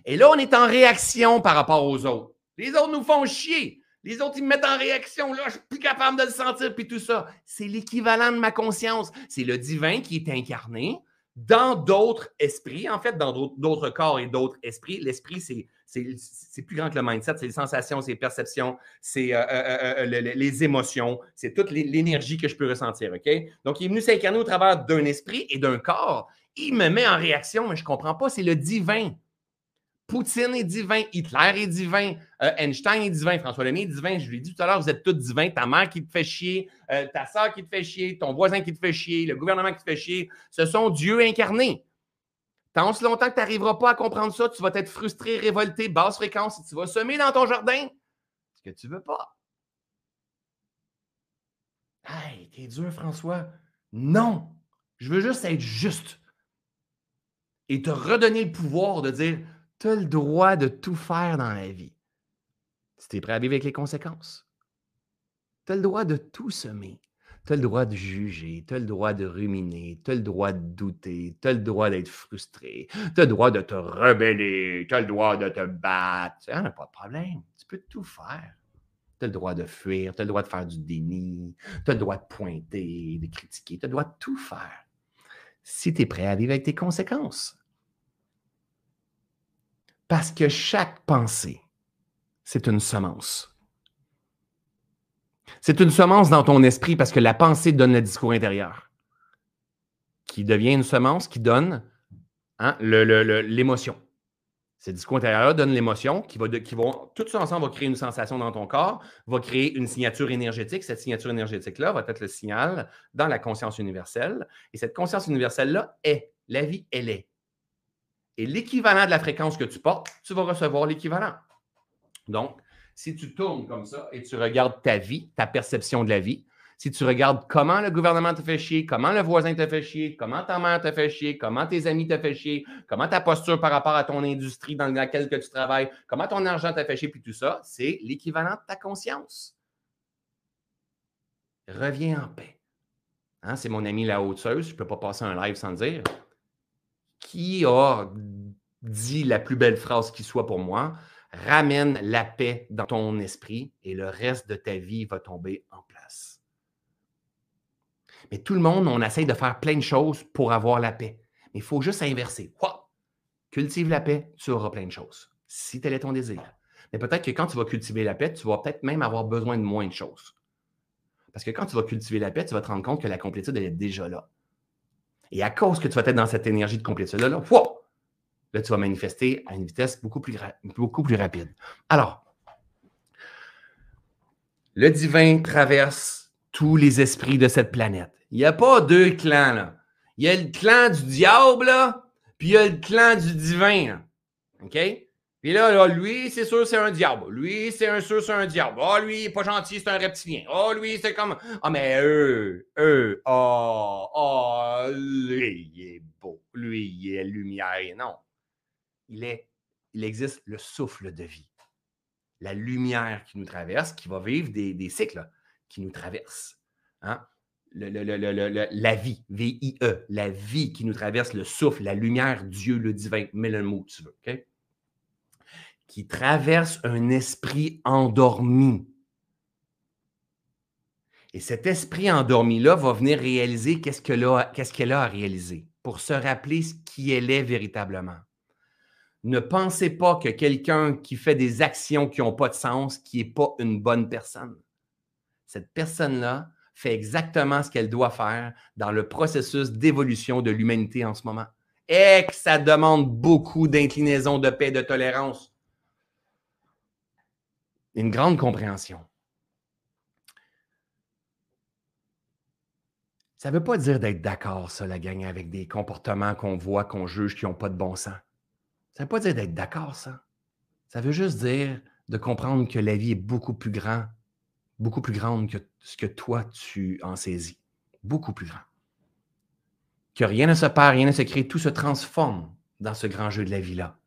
Et là, on est en réaction par rapport aux autres. Les autres nous font chier. Les autres, ils me mettent en réaction. Là, je suis plus capable de le sentir, puis tout ça. C'est l'équivalent de ma conscience. C'est le divin qui est incarné dans d'autres esprits, en fait, dans d'autres corps et d'autres esprits. L'esprit, c'est plus grand que le mindset. C'est les sensations, c'est les perceptions, c'est euh, euh, euh, les émotions, c'est toute l'énergie que je peux ressentir. OK? Donc, il est venu s'incarner au travers d'un esprit et d'un corps. Il me met en réaction, mais je ne comprends pas. C'est le divin. Poutine est divin, Hitler est divin, euh, Einstein est divin, François Lemay est divin. Je lui ai dit tout à l'heure, vous êtes tous divins. Ta mère qui te fait chier, euh, ta soeur qui te fait chier, ton voisin qui te fait chier, le gouvernement qui te fait chier. Ce sont Dieu incarnés. Tant si longtemps que tu n'arriveras pas à comprendre ça, tu vas être frustré, révolté, basse fréquence, et tu vas semer dans ton jardin ce que tu ne veux pas. Hey, t'es dur, François. Non, je veux juste être juste et te redonner le pouvoir de dire tu as le droit de tout faire dans la vie. Si tu es prêt à vivre avec les conséquences. Tu as le droit de tout semer. Tu as le droit de juger, tu as le droit de ruminer, tu as le droit de douter, tu as le droit d'être frustré, tu as le droit de te rebeller, tu as le droit de te battre. N'a pas de problème. Tu peux tout faire. Tu as le droit de fuir, tu as le droit de faire du déni, tu as le droit de pointer, de critiquer, tu as le droit de tout faire. Si tu es prêt à vivre avec tes conséquences. Parce que chaque pensée, c'est une semence. C'est une semence dans ton esprit parce que la pensée donne le discours intérieur, qui devient une semence qui donne hein, l'émotion. Ce discours intérieur donne l'émotion qui va, qui tout ensemble va créer une sensation dans ton corps, va créer une signature énergétique. Cette signature énergétique-là va être le signal dans la conscience universelle. Et cette conscience universelle-là est, la vie, elle est. Et l'équivalent de la fréquence que tu portes, tu vas recevoir l'équivalent. Donc, si tu tournes comme ça et tu regardes ta vie, ta perception de la vie, si tu regardes comment le gouvernement te fait chier, comment le voisin te fait chier, comment ta mère te fait chier, comment tes amis te fait chier, comment ta posture par rapport à ton industrie dans laquelle que tu travailles, comment ton argent te fait chier, puis tout ça, c'est l'équivalent de ta conscience. Reviens en paix. Hein, c'est mon ami la haute je ne peux pas passer un live sans dire qui a dit la plus belle phrase qui soit pour moi, ramène la paix dans ton esprit et le reste de ta vie va tomber en place. Mais tout le monde, on essaye de faire plein de choses pour avoir la paix. Mais il faut juste inverser. Cultive la paix, tu auras plein de choses, si tel est ton désir. Mais peut-être que quand tu vas cultiver la paix, tu vas peut-être même avoir besoin de moins de choses. Parce que quand tu vas cultiver la paix, tu vas te rendre compte que la complétude, elle est déjà là. Et à cause que tu vas être dans cette énergie de complétude-là, là, là, tu vas manifester à une vitesse beaucoup plus, beaucoup plus rapide. Alors, le divin traverse tous les esprits de cette planète. Il n'y a pas deux clans, là. Il y a le clan du diable, là, puis il y a le clan du divin. OK? Puis là, lui, c'est sûr, c'est un diable. Lui, c'est un sûr, c'est un diable. oh, lui, il n'est pas gentil, c'est un reptilien. Oh, lui, c'est comme. Ah, mais eux, eux, oh, oh, lui, il est beau. Lui, il est lumière. Non. Il est, il existe le souffle de vie. La lumière qui nous traverse, qui va vivre des, des cycles qui nous traversent. Hein? Le, le, le, la vie, V-I-E, la vie qui nous traverse, le souffle, la lumière, Dieu, le divin, mets le mot que tu veux. OK? Qui traverse un esprit endormi. Et cet esprit endormi-là va venir réaliser qu'est-ce qu'elle a, à réaliser pour se rappeler qui elle est véritablement. Ne pensez pas que quelqu'un qui fait des actions qui n'ont pas de sens, qui n'est pas une bonne personne. Cette personne-là fait exactement ce qu'elle doit faire dans le processus d'évolution de l'humanité en ce moment. Et que ça demande beaucoup d'inclinaison, de paix, de tolérance une grande compréhension. Ça ne veut pas dire d'être d'accord, ça, la gang, avec des comportements qu'on voit, qu'on juge, qui n'ont pas de bon sens. Ça ne veut pas dire d'être d'accord, ça. Ça veut juste dire de comprendre que la vie est beaucoup plus grand, beaucoup plus grande que ce que toi tu en saisis. Beaucoup plus grand. Que rien ne se perd, rien ne se crée, tout se transforme dans ce grand jeu de la vie-là.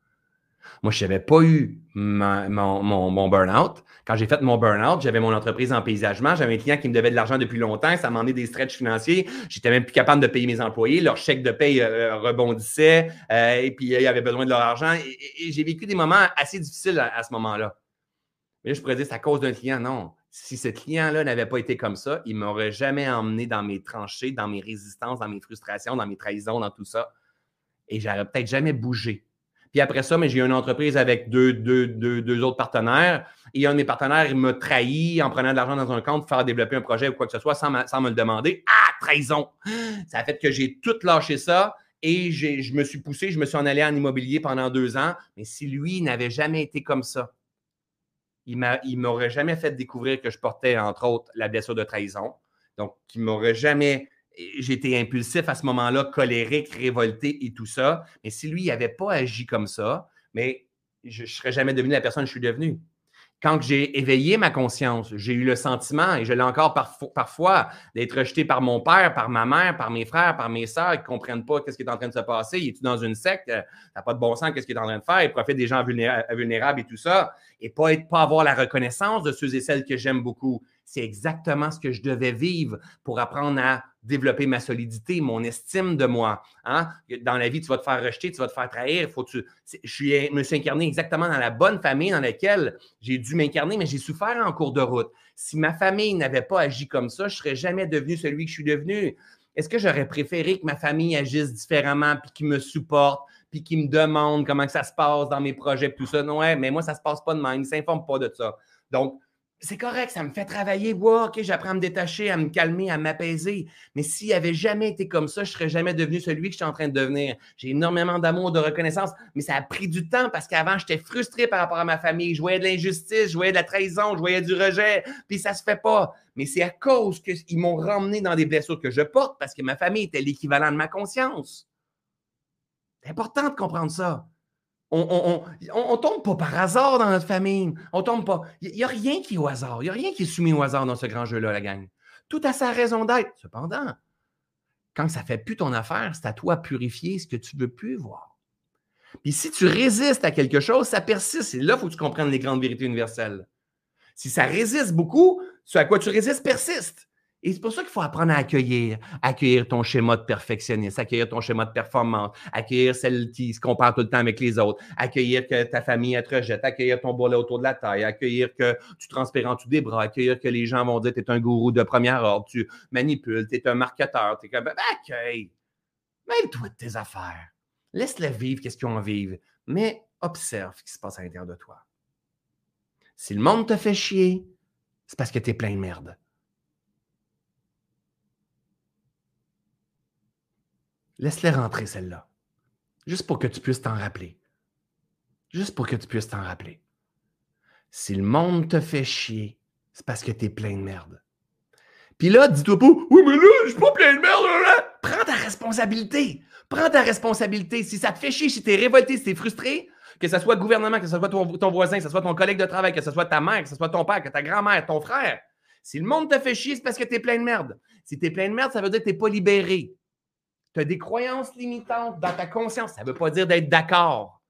Moi, je n'avais pas eu mon, burn-out. Quand j'ai fait mon burn-out, j'avais mon entreprise en paysagement, j'avais un client qui me devait de l'argent depuis longtemps, ça m'en est des stretches financiers. J'étais même plus capable de payer mes employés, leur chèque de paye euh, rebondissait, euh, et puis ils avaient besoin de leur argent. Et, j'ai vécu des moments assez difficiles à, ce moment-là. Mais là, je pourrais dire, c'est à cause d'un client. Non. Si ce client-là n'avait pas été comme ça, il ne m'aurait jamais emmené dans mes tranchées, dans mes résistances, dans mes frustrations, dans mes trahisons, dans tout ça. Et j'aurais peut-être jamais bougé. Puis après ça, j'ai une entreprise avec deux, autres partenaires. Et un de mes partenaires, il m'a trahi en prenant de l'argent dans un compte pour faire développer un projet ou quoi que ce soit sans, me le demander. Ah, trahison! Ça a fait que j'ai tout lâché ça et je me suis poussé, je me suis en allé en immobilier pendant deux ans. Mais si lui n'avait jamais été comme ça, il ne m'aurait jamais fait découvrir que je portais, entre autres, la blessure de trahison. Donc, il m'aurait jamais j'étais impulsif à ce moment-là, colérique, révolté et tout ça. Mais si lui n'avait pas agi comme ça, mais je ne serais jamais devenu la personne que je suis devenu. Quand j'ai éveillé ma conscience, j'ai eu le sentiment, et je l'ai encore parfois, d'être rejeté par mon père, par ma mère, par mes frères, par mes sœurs qui ne comprennent pas ce qui est en train de se passer. Il est dans une secte? Tu n'as pas de bon sens, qu'est-ce qu'il est en train de faire? Il profite des gens vulnérables et tout ça. Et pas, pas avoir la reconnaissance de ceux et celles que j'aime beaucoup. C'est exactement ce que je devais vivre pour apprendre à développer ma solidité, mon estime de moi. Hein? Dans la vie, tu vas te faire rejeter, tu vas te faire trahir. Faut. Je me suis incarné exactement dans la bonne famille dans laquelle j'ai dû m'incarner, mais j'ai souffert en cours de route. Si ma famille n'avait pas agi comme ça, je ne serais jamais devenu celui que je suis devenu. Est-ce que j'aurais préféré que ma famille agisse différemment, puis qu'ils me supporte, puis qu'ils me demande comment que ça se passe dans mes projets, tout ça? Non, ouais, mais moi, ça ne se passe pas de même. Ils ne s'informent pas de ça. Donc, c'est correct, ça me fait travailler. Wow, OK, j'apprends à me détacher, à me calmer, à m'apaiser. Mais s'il n'avait jamais été comme ça, je ne serais jamais devenu celui que je suis en train de devenir. J'ai énormément d'amour, de reconnaissance, mais ça a pris du temps parce qu'avant, j'étais frustré par rapport à ma famille. Je voyais de l'injustice, je voyais de la trahison, je voyais du rejet, puis ça ne se fait pas. Mais c'est à cause qu'ils m'ont ramené dans des blessures que je porte parce que ma famille était l'équivalent de ma conscience. C'est important de comprendre ça. On ne tombe pas par hasard dans notre famille. On tombe pas. Il n'y a rien qui est au hasard. Il n'y a rien qui est soumis au hasard dans ce grand jeu-là, la gang. Tout a sa raison d'être. Cependant, quand ça ne fait plus ton affaire, c'est à toi de purifier ce que tu ne veux plus voir. Puis si tu résistes à quelque chose, ça persiste. Et là, il faut que tu comprennes les grandes vérités universelles. Si ça résiste beaucoup, ce à quoi tu résistes persiste. Et c'est pour ça qu'il faut apprendre à accueillir, accueillir ton schéma de perfectionniste, accueillir ton schéma de performance, accueillir celle qui se compare tout le temps avec les autres, accueillir que ta famille te rejette, accueillir ton bolet autour de la taille, accueillir que tu transpires en dessous des accueillir que les gens vont dire que tu es un gourou de première ordre, tu manipules, tu es un marketeur, tu es comme, ben, accueille, mêle-toi de tes affaires, laisse-les vivre qu'est-ce qu'ils ont à vivre, mais observe ce qui se passe à l'intérieur de toi. Si le monde te fait chier, c'est parce que tu es plein de merde. Laisse-les rentrer, celle-là. Juste pour que tu puisses t'en rappeler. Juste pour que tu puisses t'en rappeler. Si le monde te fait chier, c'est parce que tu es plein de merde. Puis là, dis-toi pas, oui, mais là, je suis pas plein de merde, là. Prends ta responsabilité. Prends ta responsabilité. Si ça te fait chier, si tu es révolté, si tu es frustré, que ce soit le gouvernement, que ce soit ton, voisin, que ce soit ton collègue de travail, que ce soit ta mère, que ce soit ton père, que ta grand-mère, ton frère, si le monde te fait chier, c'est parce que tu es plein de merde. Si tu es plein de merde, ça veut dire que tu n'es pas libéré tu as des croyances limitantes dans ta conscience. Ça ne veut pas dire d'être d'accord.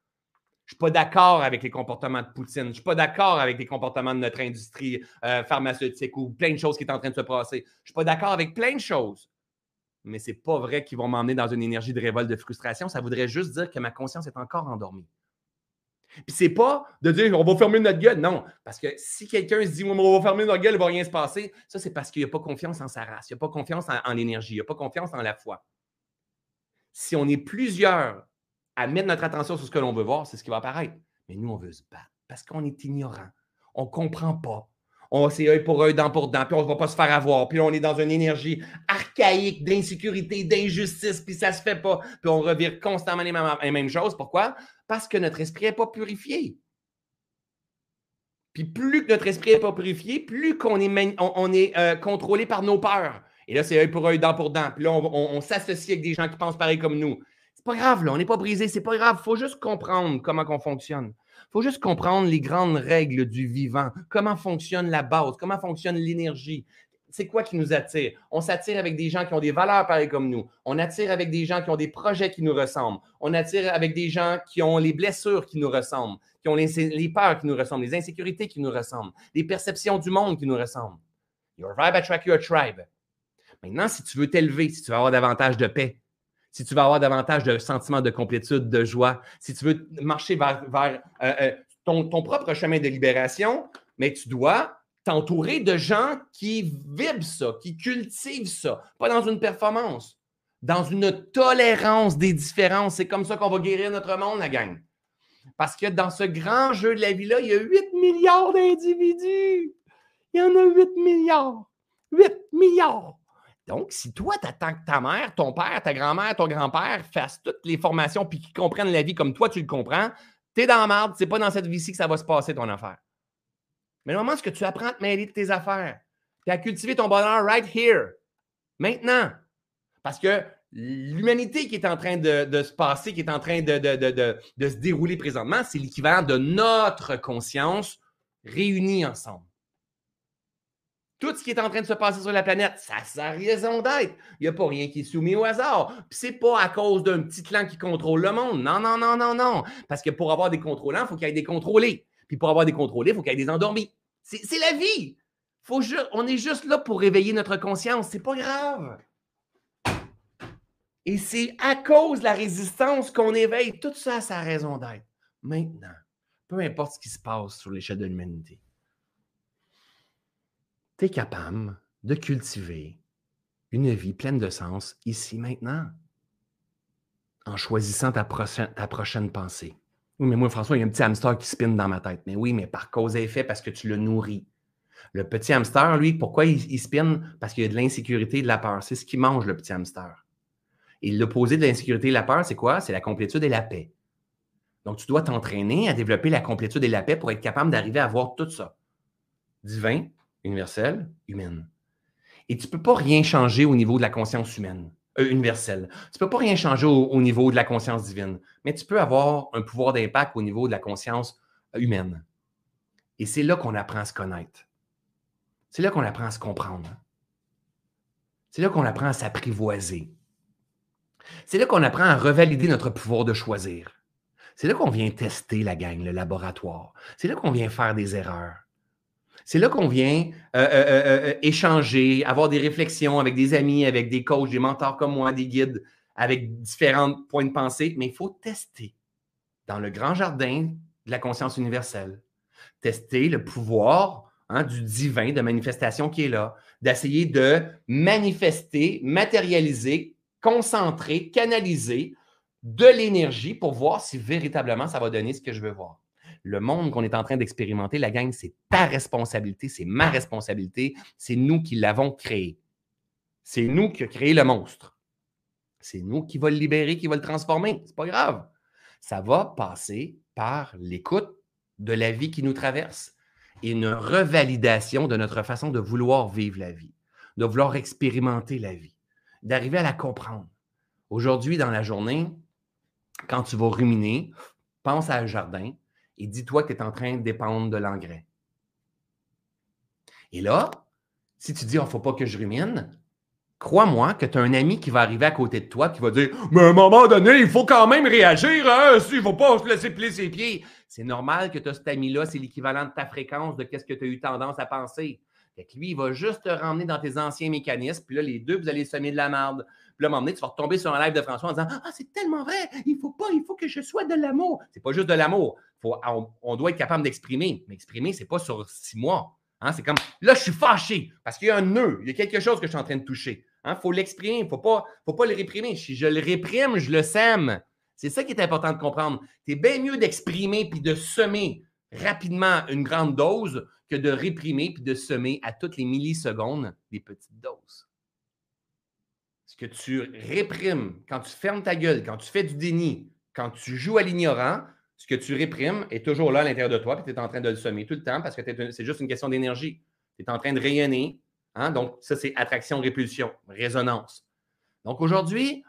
Je ne suis pas d'accord avec les comportements de Poutine. Je ne suis pas d'accord avec les comportements de notre industrie euh, pharmaceutique ou plein de choses qui sont en train de se passer. Je ne suis pas d'accord avec plein de choses. Mais ce n'est pas vrai qu'ils vont m'emmener dans une énergie de révolte, de frustration. Ça voudrait juste dire que ma conscience est encore endormie. Puis c'est pas de dire on va fermer notre gueule. Non. Parce que si quelqu'un se dit on va fermer notre gueule, il ne va rien se passer, ça, c'est parce qu'il n'y a pas confiance en sa race. Il n'y a pas confiance en l'énergie. Il n'y a pas confiance en la foi si on est plusieurs à mettre notre attention sur ce que l'on veut voir, c'est ce qui va apparaître. Mais nous, on veut se battre parce qu'on est ignorant. On ne comprend pas. On c'est œil pour œil, dent pour dent, puis on ne va pas se faire avoir. Puis on est dans une énergie archaïque d'insécurité, d'injustice, puis ça ne se fait pas. Puis on revire constamment les mêmes, choses. Pourquoi? Parce que notre esprit n'est pas purifié. Puis plus que notre esprit n'est pas purifié, plus qu'on est, on, est euh, contrôlé par nos peurs. Et là, c'est œil pour œil, dent pour dent. Puis là, on, s'associe avec des gens qui pensent pareil comme nous. C'est pas grave, là, on n'est pas brisé, c'est pas grave. Il faut juste comprendre comment on fonctionne. Il faut juste comprendre les grandes règles du vivant, comment fonctionne la base, comment fonctionne l'énergie? C'est quoi qui nous attire? On s'attire avec des gens qui ont des valeurs pareilles comme nous. On attire avec des gens qui ont des projets qui nous ressemblent. On attire avec des gens qui ont les blessures qui nous ressemblent, qui ont les, les peurs qui nous ressemblent, les insécurités qui nous ressemblent, les perceptions du monde qui nous ressemblent. Your vibe attract your tribe. Maintenant, si tu veux t'élever, si tu veux avoir davantage de paix, si tu veux avoir davantage de sentiments de complétude, de joie, si tu veux marcher vers, euh, euh, ton, propre chemin de libération, mais tu dois t'entourer de gens qui vivent ça, qui cultivent ça, pas dans une performance, dans une tolérance des différences. C'est comme ça qu'on va guérir notre monde, la gang. Parce que dans ce grand jeu de la vie-là, il y a 8 milliards d'individus. Il y en a 8 milliards. 8 milliards. Donc, si toi, tu attends que ta mère, ton père, ta grand-mère, ton grand-père fassent toutes les formations puis qu'ils comprennent la vie comme toi, tu le comprends, tu es dans la merde, c'est pas dans cette vie-ci que ça va se passer, ton affaire. Mais le moment où tu apprends à te mêler de tes affaires, tu à cultiver ton bonheur right here, maintenant, parce que l'humanité qui est en train de, se passer, qui est en train de se dérouler présentement, c'est l'équivalent de notre conscience réunie ensemble. Tout ce qui est en train de se passer sur la planète, ça a raison d'être. Il n'y a pas rien qui est soumis au hasard. Puis c'est pas à cause d'un petit clan qui contrôle le monde. Non, non, non, non, non. Parce que pour avoir des contrôlants, il faut qu'il y ait des contrôlés. Puis pour avoir des contrôlés, il faut qu'il y ait des endormis. C'est la vie. On est juste là pour réveiller notre conscience. C'est pas grave. Et c'est à cause de la résistance qu'on éveille. Tout ça a sa raison d'être. Maintenant, peu importe ce qui se passe sur l'échelle de l'humanité tu es capable de cultiver une vie pleine de sens ici, maintenant, en choisissant ta, prochaine, pensée. Oui, mais moi, François, il y a un petit hamster qui spinne dans ma tête. Mais oui, mais par cause et effet, parce que tu le nourris. Le petit hamster, lui, pourquoi il, il? Parce qu'il y a de l'insécurité et de la peur. C'est ce qui mange, le petit hamster. Et l'opposé de l'insécurité et de la peur, c'est quoi? C'est la complétude et la paix. Donc, tu dois t'entraîner à développer la complétude et la paix pour être capable d'arriver à voir tout ça. Divin, universelle, humaine. Et tu ne peux pas rien changer au niveau de la conscience humaine, euh, universelle. Tu ne peux pas rien changer au, niveau de la conscience divine, mais tu peux avoir un pouvoir d'impact au niveau de la conscience euh, humaine. Et c'est là qu'on apprend à se connaître. C'est là qu'on apprend à se comprendre. C'est là qu'on apprend à s'apprivoiser. C'est là qu'on apprend à revalider notre pouvoir de choisir. C'est là qu'on vient tester la gang, le laboratoire. C'est là qu'on vient faire des erreurs. C'est là qu'on vient euh, euh, euh, échanger, avoir des réflexions avec des amis, avec des coachs, des mentors comme moi, des guides, avec différents points de pensée. Mais il faut tester dans le grand jardin de la conscience universelle. Tester le pouvoir hein, du divin de manifestation qui est là, d'essayer de manifester, matérialiser, concentrer, canaliser de l'énergie pour voir si véritablement ça va donner ce que je veux voir le monde qu'on est en train d'expérimenter, la gang, c'est ta responsabilité, c'est ma responsabilité, c'est nous qui l'avons créé. C'est nous qui avons créé le monstre. C'est nous qui va le libérer, qui va le transformer. C'est pas grave. Ça va passer par l'écoute de la vie qui nous traverse et une revalidation de notre façon de vouloir vivre la vie, de vouloir expérimenter la vie, d'arriver à la comprendre. Aujourd'hui, dans la journée, quand tu vas ruminer, pense à un jardin, et dis-toi que tu es en train de dépendre de l'engrais. Et là, si tu dis, oh, ne faut pas que je rumine, crois-moi que tu as un ami qui va arriver à côté de toi qui va dire Mais à un moment donné, il faut quand même réagir, hein? il ne faut pas se laisser plier ses pieds. C'est normal que tu as cet ami-là, c'est l'équivalent de ta fréquence de ce que tu as eu tendance à penser. Fait que lui, il va juste te ramener dans tes anciens mécanismes, puis là, les deux, vous allez semer de la merde. Puis là, à un moment donné, tu vas retomber sur un live de François en disant Ah, c'est tellement vrai, il faut pas, il faut que je sois de l'amour. C'est pas juste de l'amour on, doit être capable d'exprimer. Mais exprimer, ce n'est pas sur six mois. Hein. C'est comme là, je suis fâché parce qu'il y a un nœud, il y a quelque chose que je suis en train de toucher. Il hein. faut l'exprimer, il ne faut pas, faut pas le réprimer. Si je le réprime, je le sème. C'est ça qui est important de comprendre. C'est bien mieux d'exprimer puis de semer rapidement une grande dose que de réprimer puis de semer à toutes les millisecondes des petites doses. Ce que tu réprimes, quand tu fermes ta gueule, quand tu fais du déni, quand tu joues à l'ignorant, ce que tu réprimes est toujours là à l'intérieur de toi, puis tu es en train de le semer tout le temps parce que c'est juste une question d'énergie. Tu es en train de rayonner. Hein? Donc, ça, c'est attraction-répulsion, résonance. Donc, aujourd'hui,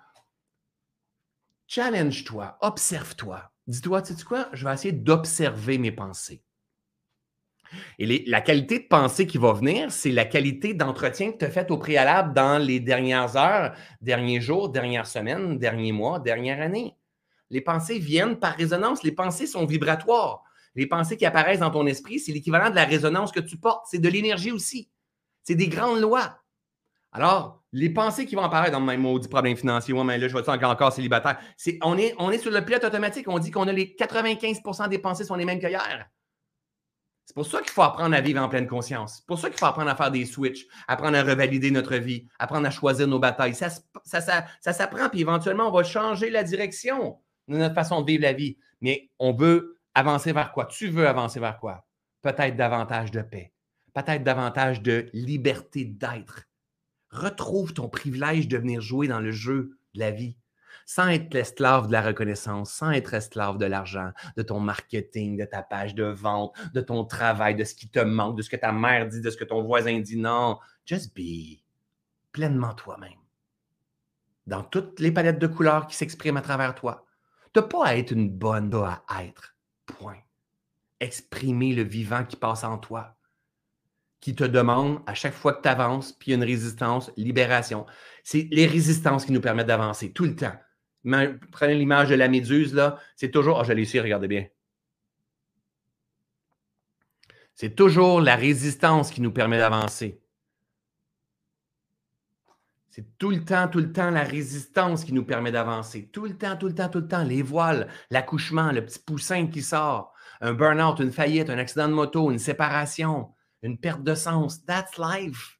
challenge-toi, observe-toi. Dis-toi, tu sais quoi? Je vais essayer d'observer mes pensées. Et la qualité de pensée qui va venir, c'est la qualité d'entretien que tu as fait au préalable dans les dernières heures, derniers jours, dernières semaines, derniers mois, dernière année. Les pensées viennent par résonance. Les pensées sont vibratoires. Les pensées qui apparaissent dans ton esprit, c'est l'équivalent de la résonance que tu portes. C'est de l'énergie aussi. C'est des grandes lois. Alors, les pensées qui vont apparaître dans mon maudit problème financier, ouais, mais là, je vais encore, encore célibataire. on, est, on est sur le pilote automatique. On dit qu'on a les 95% des pensées sont les mêmes qu'hier. C'est pour ça qu'il faut apprendre à vivre en pleine conscience. C'est pour ça qu'il faut apprendre à faire des switches, apprendre à revalider notre vie, apprendre à choisir nos batailles. Ça, ça, ça, s'apprend, puis éventuellement, on va changer la direction de notre façon de vivre la vie. Mais on veut avancer vers quoi? Tu veux avancer vers quoi? Peut-être davantage de paix, peut-être davantage de liberté d'être. Retrouve ton privilège de venir jouer dans le jeu de la vie sans être l'esclave de la reconnaissance, sans être esclave de l'argent, de ton marketing, de ta page de vente, de ton travail, de ce qui te manque, de ce que ta mère dit, de ce que ton voisin dit. Non, just be pleinement toi-même. Dans toutes les palettes de couleurs qui s'expriment à travers toi. Tu n'as pas à être une bonne, à être. Point. Exprimer le vivant qui passe en toi qui te demande à chaque fois que tu avances, puis une résistance, libération. C'est les résistances qui nous permettent d'avancer tout le temps. Prenez l'image de la méduse, là. C'est toujours. Oh, je ici, regardez bien. C'est toujours la résistance qui nous permet d'avancer. C'est tout le temps, tout le temps la résistance qui nous permet d'avancer. Tout le temps, tout le temps, tout le temps. Les voiles, l'accouchement, le petit poussin qui sort, un burn-out, une faillite, un accident de moto, une séparation, une perte de sens. That's life.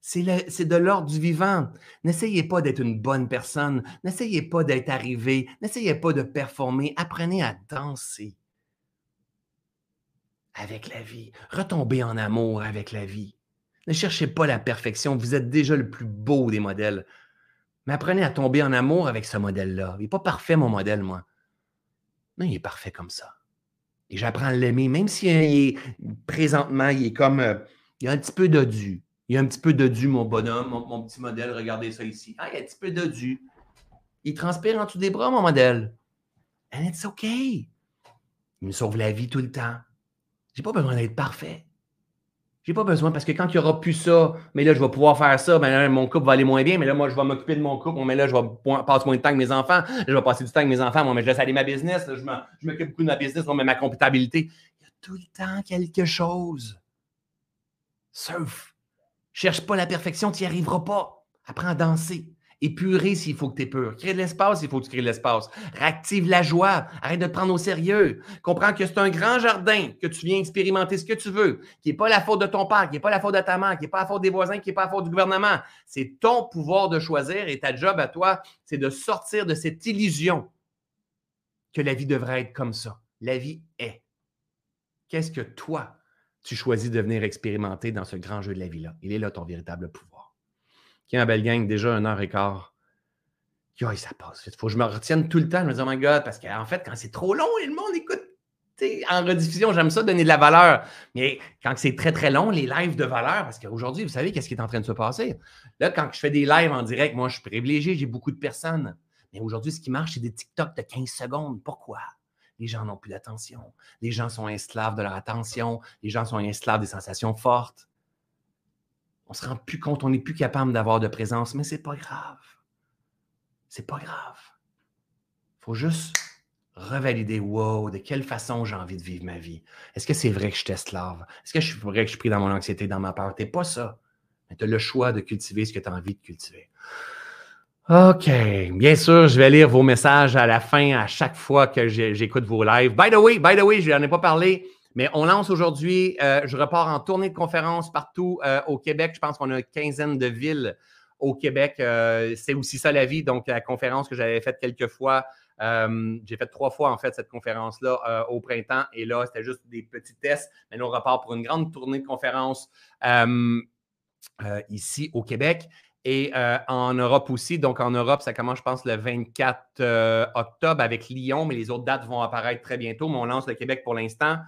C'est de l'ordre du vivant. N'essayez pas d'être une bonne personne. N'essayez pas d'être arrivé. N'essayez pas de performer. Apprenez à danser avec la vie. Retombez en amour avec la vie. Ne cherchez pas la perfection. Vous êtes déjà le plus beau des modèles. Mais apprenez à tomber en amour avec ce modèle-là. Il n'est pas parfait, mon modèle, moi. Non, il est parfait comme ça. Et j'apprends à l'aimer, même si est, présentement, il est comme. Euh, il y a un petit peu dodu. Il y a un petit peu dodu, mon bonhomme, mon, petit modèle. Regardez ça ici. Ah, il y a un petit peu dodu. Il transpire en dessous des bras, mon modèle. And it's okay. Il me sauve la vie tout le temps. J'ai pas besoin d'être parfait. Pas besoin parce que quand il n'y aura plus ça, mais là, je vais pouvoir faire ça, ben là, mon couple va aller moins bien, mais là, moi, je vais m'occuper de mon couple, mais là, je vais passer moins de temps avec mes enfants, je vais passer du temps avec mes enfants, moi, mais je laisse aller ma business, je m'occupe beaucoup de ma business, mais ma comptabilité. Il y a tout le temps quelque chose. Surf. Cherche pas la perfection, tu n'y arriveras pas. Apprends à danser. Épurer s'il faut que tu pur. Crée de l'espace s'il faut que tu crées de l'espace. Réactive la joie. Arrête de te prendre au sérieux. Comprends que c'est un grand jardin, que tu viens expérimenter ce que tu veux, qui n'est pas la faute de ton père, qui n'est pas la faute de ta mère, qui n'est pas la faute des voisins, qui n'est pas la faute du gouvernement. C'est ton pouvoir de choisir et ta job à toi, c'est de sortir de cette illusion que la vie devrait être comme ça. La vie est. Qu'est-ce que toi, tu choisis de venir expérimenter dans ce grand jeu de la vie-là? Il est là ton véritable pouvoir. Qui est un belle gang, déjà une heure et quart. Yo, ça passe. Il faut que je me retienne tout le temps. Je me dis, oh my God, parce qu'en fait, quand c'est trop long le monde écoute, en rediffusion, j'aime ça donner de la valeur. Mais quand c'est très, très long, les lives de valeur, parce qu'aujourd'hui, vous savez qu'est-ce qui est en train de se passer? Là, quand je fais des lives en direct, moi, je suis privilégié, j'ai beaucoup de personnes. Mais aujourd'hui, ce qui marche, c'est des TikTok de 15 secondes. Pourquoi? les gens n'ont plus d'attention. Les gens sont esclaves de leur attention. Les gens sont esclaves des sensations fortes. On se rend plus compte, on n'est plus capable d'avoir de présence, mais c'est pas grave. C'est pas grave. Faut juste revalider, wow, de quelle façon j'ai envie de vivre ma vie. Est-ce que c'est vrai que je suis esclave? Est-ce que je suis vrai que je suis dans mon anxiété, dans ma peur? T'es pas ça. Mais tu as le choix de cultiver ce que tu as envie de cultiver. OK. Bien sûr, je vais lire vos messages à la fin, à chaque fois que j'écoute vos lives. By the way, by the way, je n'en ai pas parlé, mais on lance aujourd'hui, euh, je repars en tournée de conférences partout euh, au Québec. Je pense qu'on a une quinzaine de villes au Québec. Euh, c'est aussi ça la vie. Donc, la conférence que j'avais faite quelques fois, j'ai fait trois fois en fait cette conférence-là au printemps. Et là, c'était juste des petits tests. Mais on repart pour une grande tournée de conférences ici au Québec. Et en Europe aussi. Donc, en Europe, ça commence, je pense, le 24 euh, octobre avec Lyon, mais les autres dates vont apparaître très bientôt. Mais on lance le Québec pour l'instant.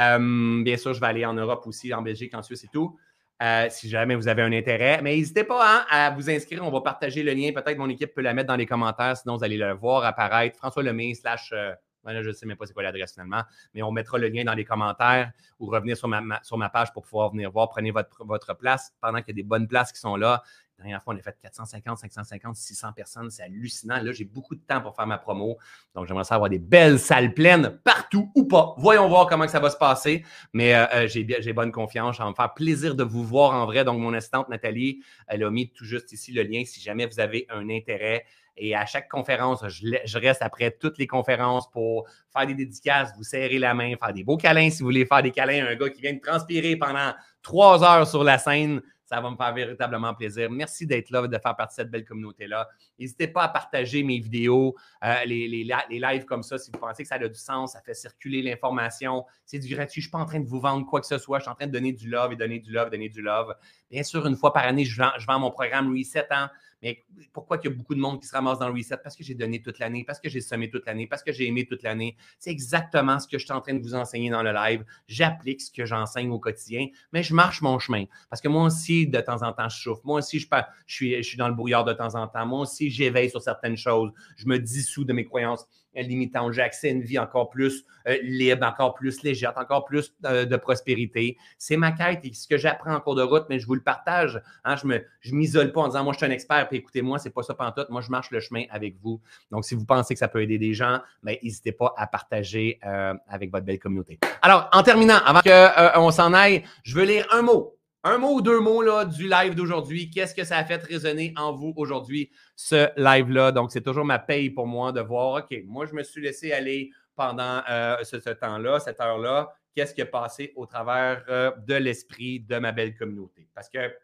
Euh, bien sûr, je vais aller en Europe aussi, en Belgique, en Suisse et tout. euh, si jamais vous avez un intérêt. Mais n'hésitez pas hein, à vous inscrire. On va partager le lien. Peut-être mon équipe peut la mettre dans les commentaires. Sinon, vous allez le voir apparaître. François Lemay slash euh, je ne sais même pas c'est quoi l'adresse finalement, mais on mettra le lien dans les commentaires ou revenir sur ma, sur ma page pour pouvoir venir voir. Prenez votre, votre place pendant qu'il y a des bonnes places qui sont là. La dernière fois, on a fait 450, 550, 600 personnes. C'est hallucinant. Là, j'ai beaucoup de temps pour faire ma promo. Donc, j'aimerais ça avoir des belles salles pleines partout ou pas. Voyons voir comment ça va se passer. Mais euh, euh, j'ai bonne confiance. Ça va me faire plaisir de vous voir en vrai. Donc, mon assistante Nathalie, elle a mis tout juste ici le lien si jamais vous avez un intérêt. Et à chaque conférence, je, reste après toutes les conférences pour faire des dédicaces, vous serrer la main, faire des beaux câlins si vous voulez faire des câlins à un gars qui vient de transpirer pendant trois heures sur la scène. Ça va me faire véritablement plaisir. Merci d'être là, de faire partie de cette belle communauté-là. N'hésitez pas à partager mes vidéos, euh, les, les, lives comme ça, si vous pensez que ça a du sens, ça fait circuler l'information. C'est du gratuit. Je ne suis pas en train de vous vendre quoi que ce soit. Je suis en train de donner du love et donner du love, donner du love. Bien sûr, une fois par année, je vends, mon programme Reset. Hein? Mais pourquoi il y a beaucoup de monde qui se ramasse dans le reset? Parce que j'ai donné toute l'année, parce que j'ai semé toute l'année, parce que j'ai aimé toute l'année. C'est exactement ce que je suis en train de vous enseigner dans le live. J'applique ce que j'enseigne au quotidien, mais je marche mon chemin. Parce que moi aussi, de temps en temps, je souffre. Moi aussi, je, je, suis, je suis dans le brouillard de temps en temps. Moi aussi, j'éveille sur certaines choses. Je me dissous de mes croyances limitant. J'ai accès à une vie encore plus euh, libre, encore plus légère, encore plus euh, de prospérité. C'est ma quête et ce que j'apprends en cours de route, mais je vous le partage. Hein, je ne je m'isole pas en disant moi je suis un expert, puis écoutez-moi, c'est pas ça tout. Moi, je marche le chemin avec vous. Donc, si vous pensez que ça peut aider des gens, ben, n'hésitez pas à partager euh, avec votre belle communauté. Alors, en terminant, avant qu'on s'en aille, je veux lire un mot un mot ou deux mots du live d'aujourd'hui. Qu'est-ce que ça a fait résonner en vous aujourd'hui, ce live-là? Donc, c'est toujours ma paye pour moi de voir, OK, moi, je me suis laissé aller pendant euh, ce, temps-là, cette heure-là. Qu'est-ce qui est passé au travers euh, de l'esprit de ma belle communauté? Parce que,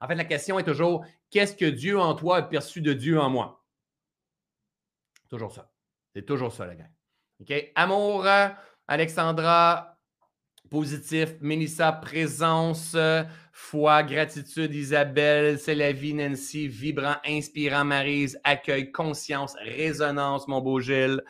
en fait, la question est toujours qu'est-ce que Dieu en toi a perçu de Dieu en moi? Toujours ça. C'est toujours ça, la gang. OK? Amour, Alexandra, Positif, Mélissa, présence, foi, gratitude, Isabelle, c'est la vie, Nancy, vibrant, inspirant, Marise, accueil, conscience, résonance, mon beau Gilles,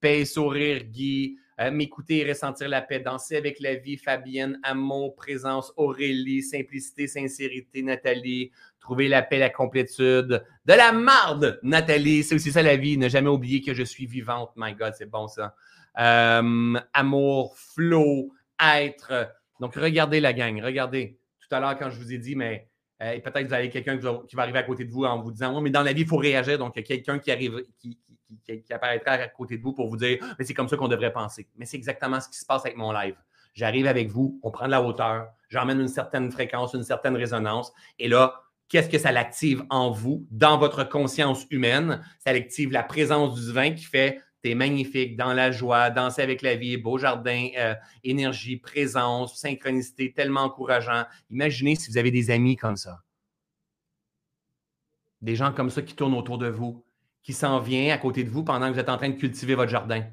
paix, sourire, Guy, euh, m'écouter ressentir la paix, danser avec la vie, Fabienne, amour, présence, Aurélie, simplicité, sincérité, Nathalie, trouver la paix, la complétude, de la marde, Nathalie, c'est aussi ça la vie, ne jamais oublier que je suis vivante, my God, c'est bon ça. Euh, amour, flow, être. Donc, regardez la gang, regardez. Tout à l'heure, quand je vous ai dit, mais euh, peut-être que vous avez quelqu'un qui va arriver à côté de vous en vous disant Oui, mais dans la vie, il faut réagir. Donc, il y a quelqu'un qui arrive, qui, apparaîtra à côté de vous pour vous dire Mais c'est comme ça qu'on devrait penser. Mais c'est exactement ce qui se passe avec mon live. J'arrive avec vous, on prend de la hauteur, j'emmène une certaine fréquence, une certaine résonance. Et là, qu'est-ce que ça l'active en vous, dans votre conscience humaine? Ça active la présence du divin qui fait Magnifique, dans la joie, danser avec la vie, beau jardin, euh, énergie, présence, synchronicité, tellement encourageant. Imaginez si vous avez des amis comme ça. Des gens comme ça qui tournent autour de vous, qui s'en viennent à côté de vous pendant que vous êtes en train de cultiver votre jardin.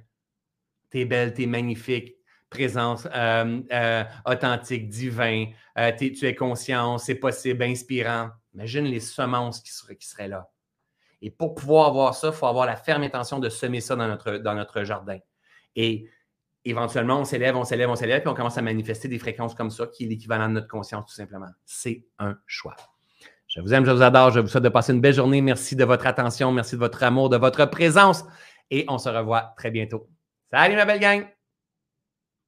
T'es belle, t'es magnifique, présence euh, euh, authentique, divin, tu es conscient, c'est possible, inspirant. Imagine les semences qui seraient là. Et pour pouvoir avoir ça, il faut avoir la ferme intention de semer ça dans notre, jardin. Et éventuellement, on s'élève, on s'élève, on s'élève, puis on commence à manifester des fréquences comme ça, qui est l'équivalent de notre conscience, tout simplement. C'est un choix. Je vous aime, je vous adore, je vous souhaite de passer une belle journée. Merci de votre attention, merci de votre amour, de votre présence. Et on se revoit très bientôt. Salut ma belle gang!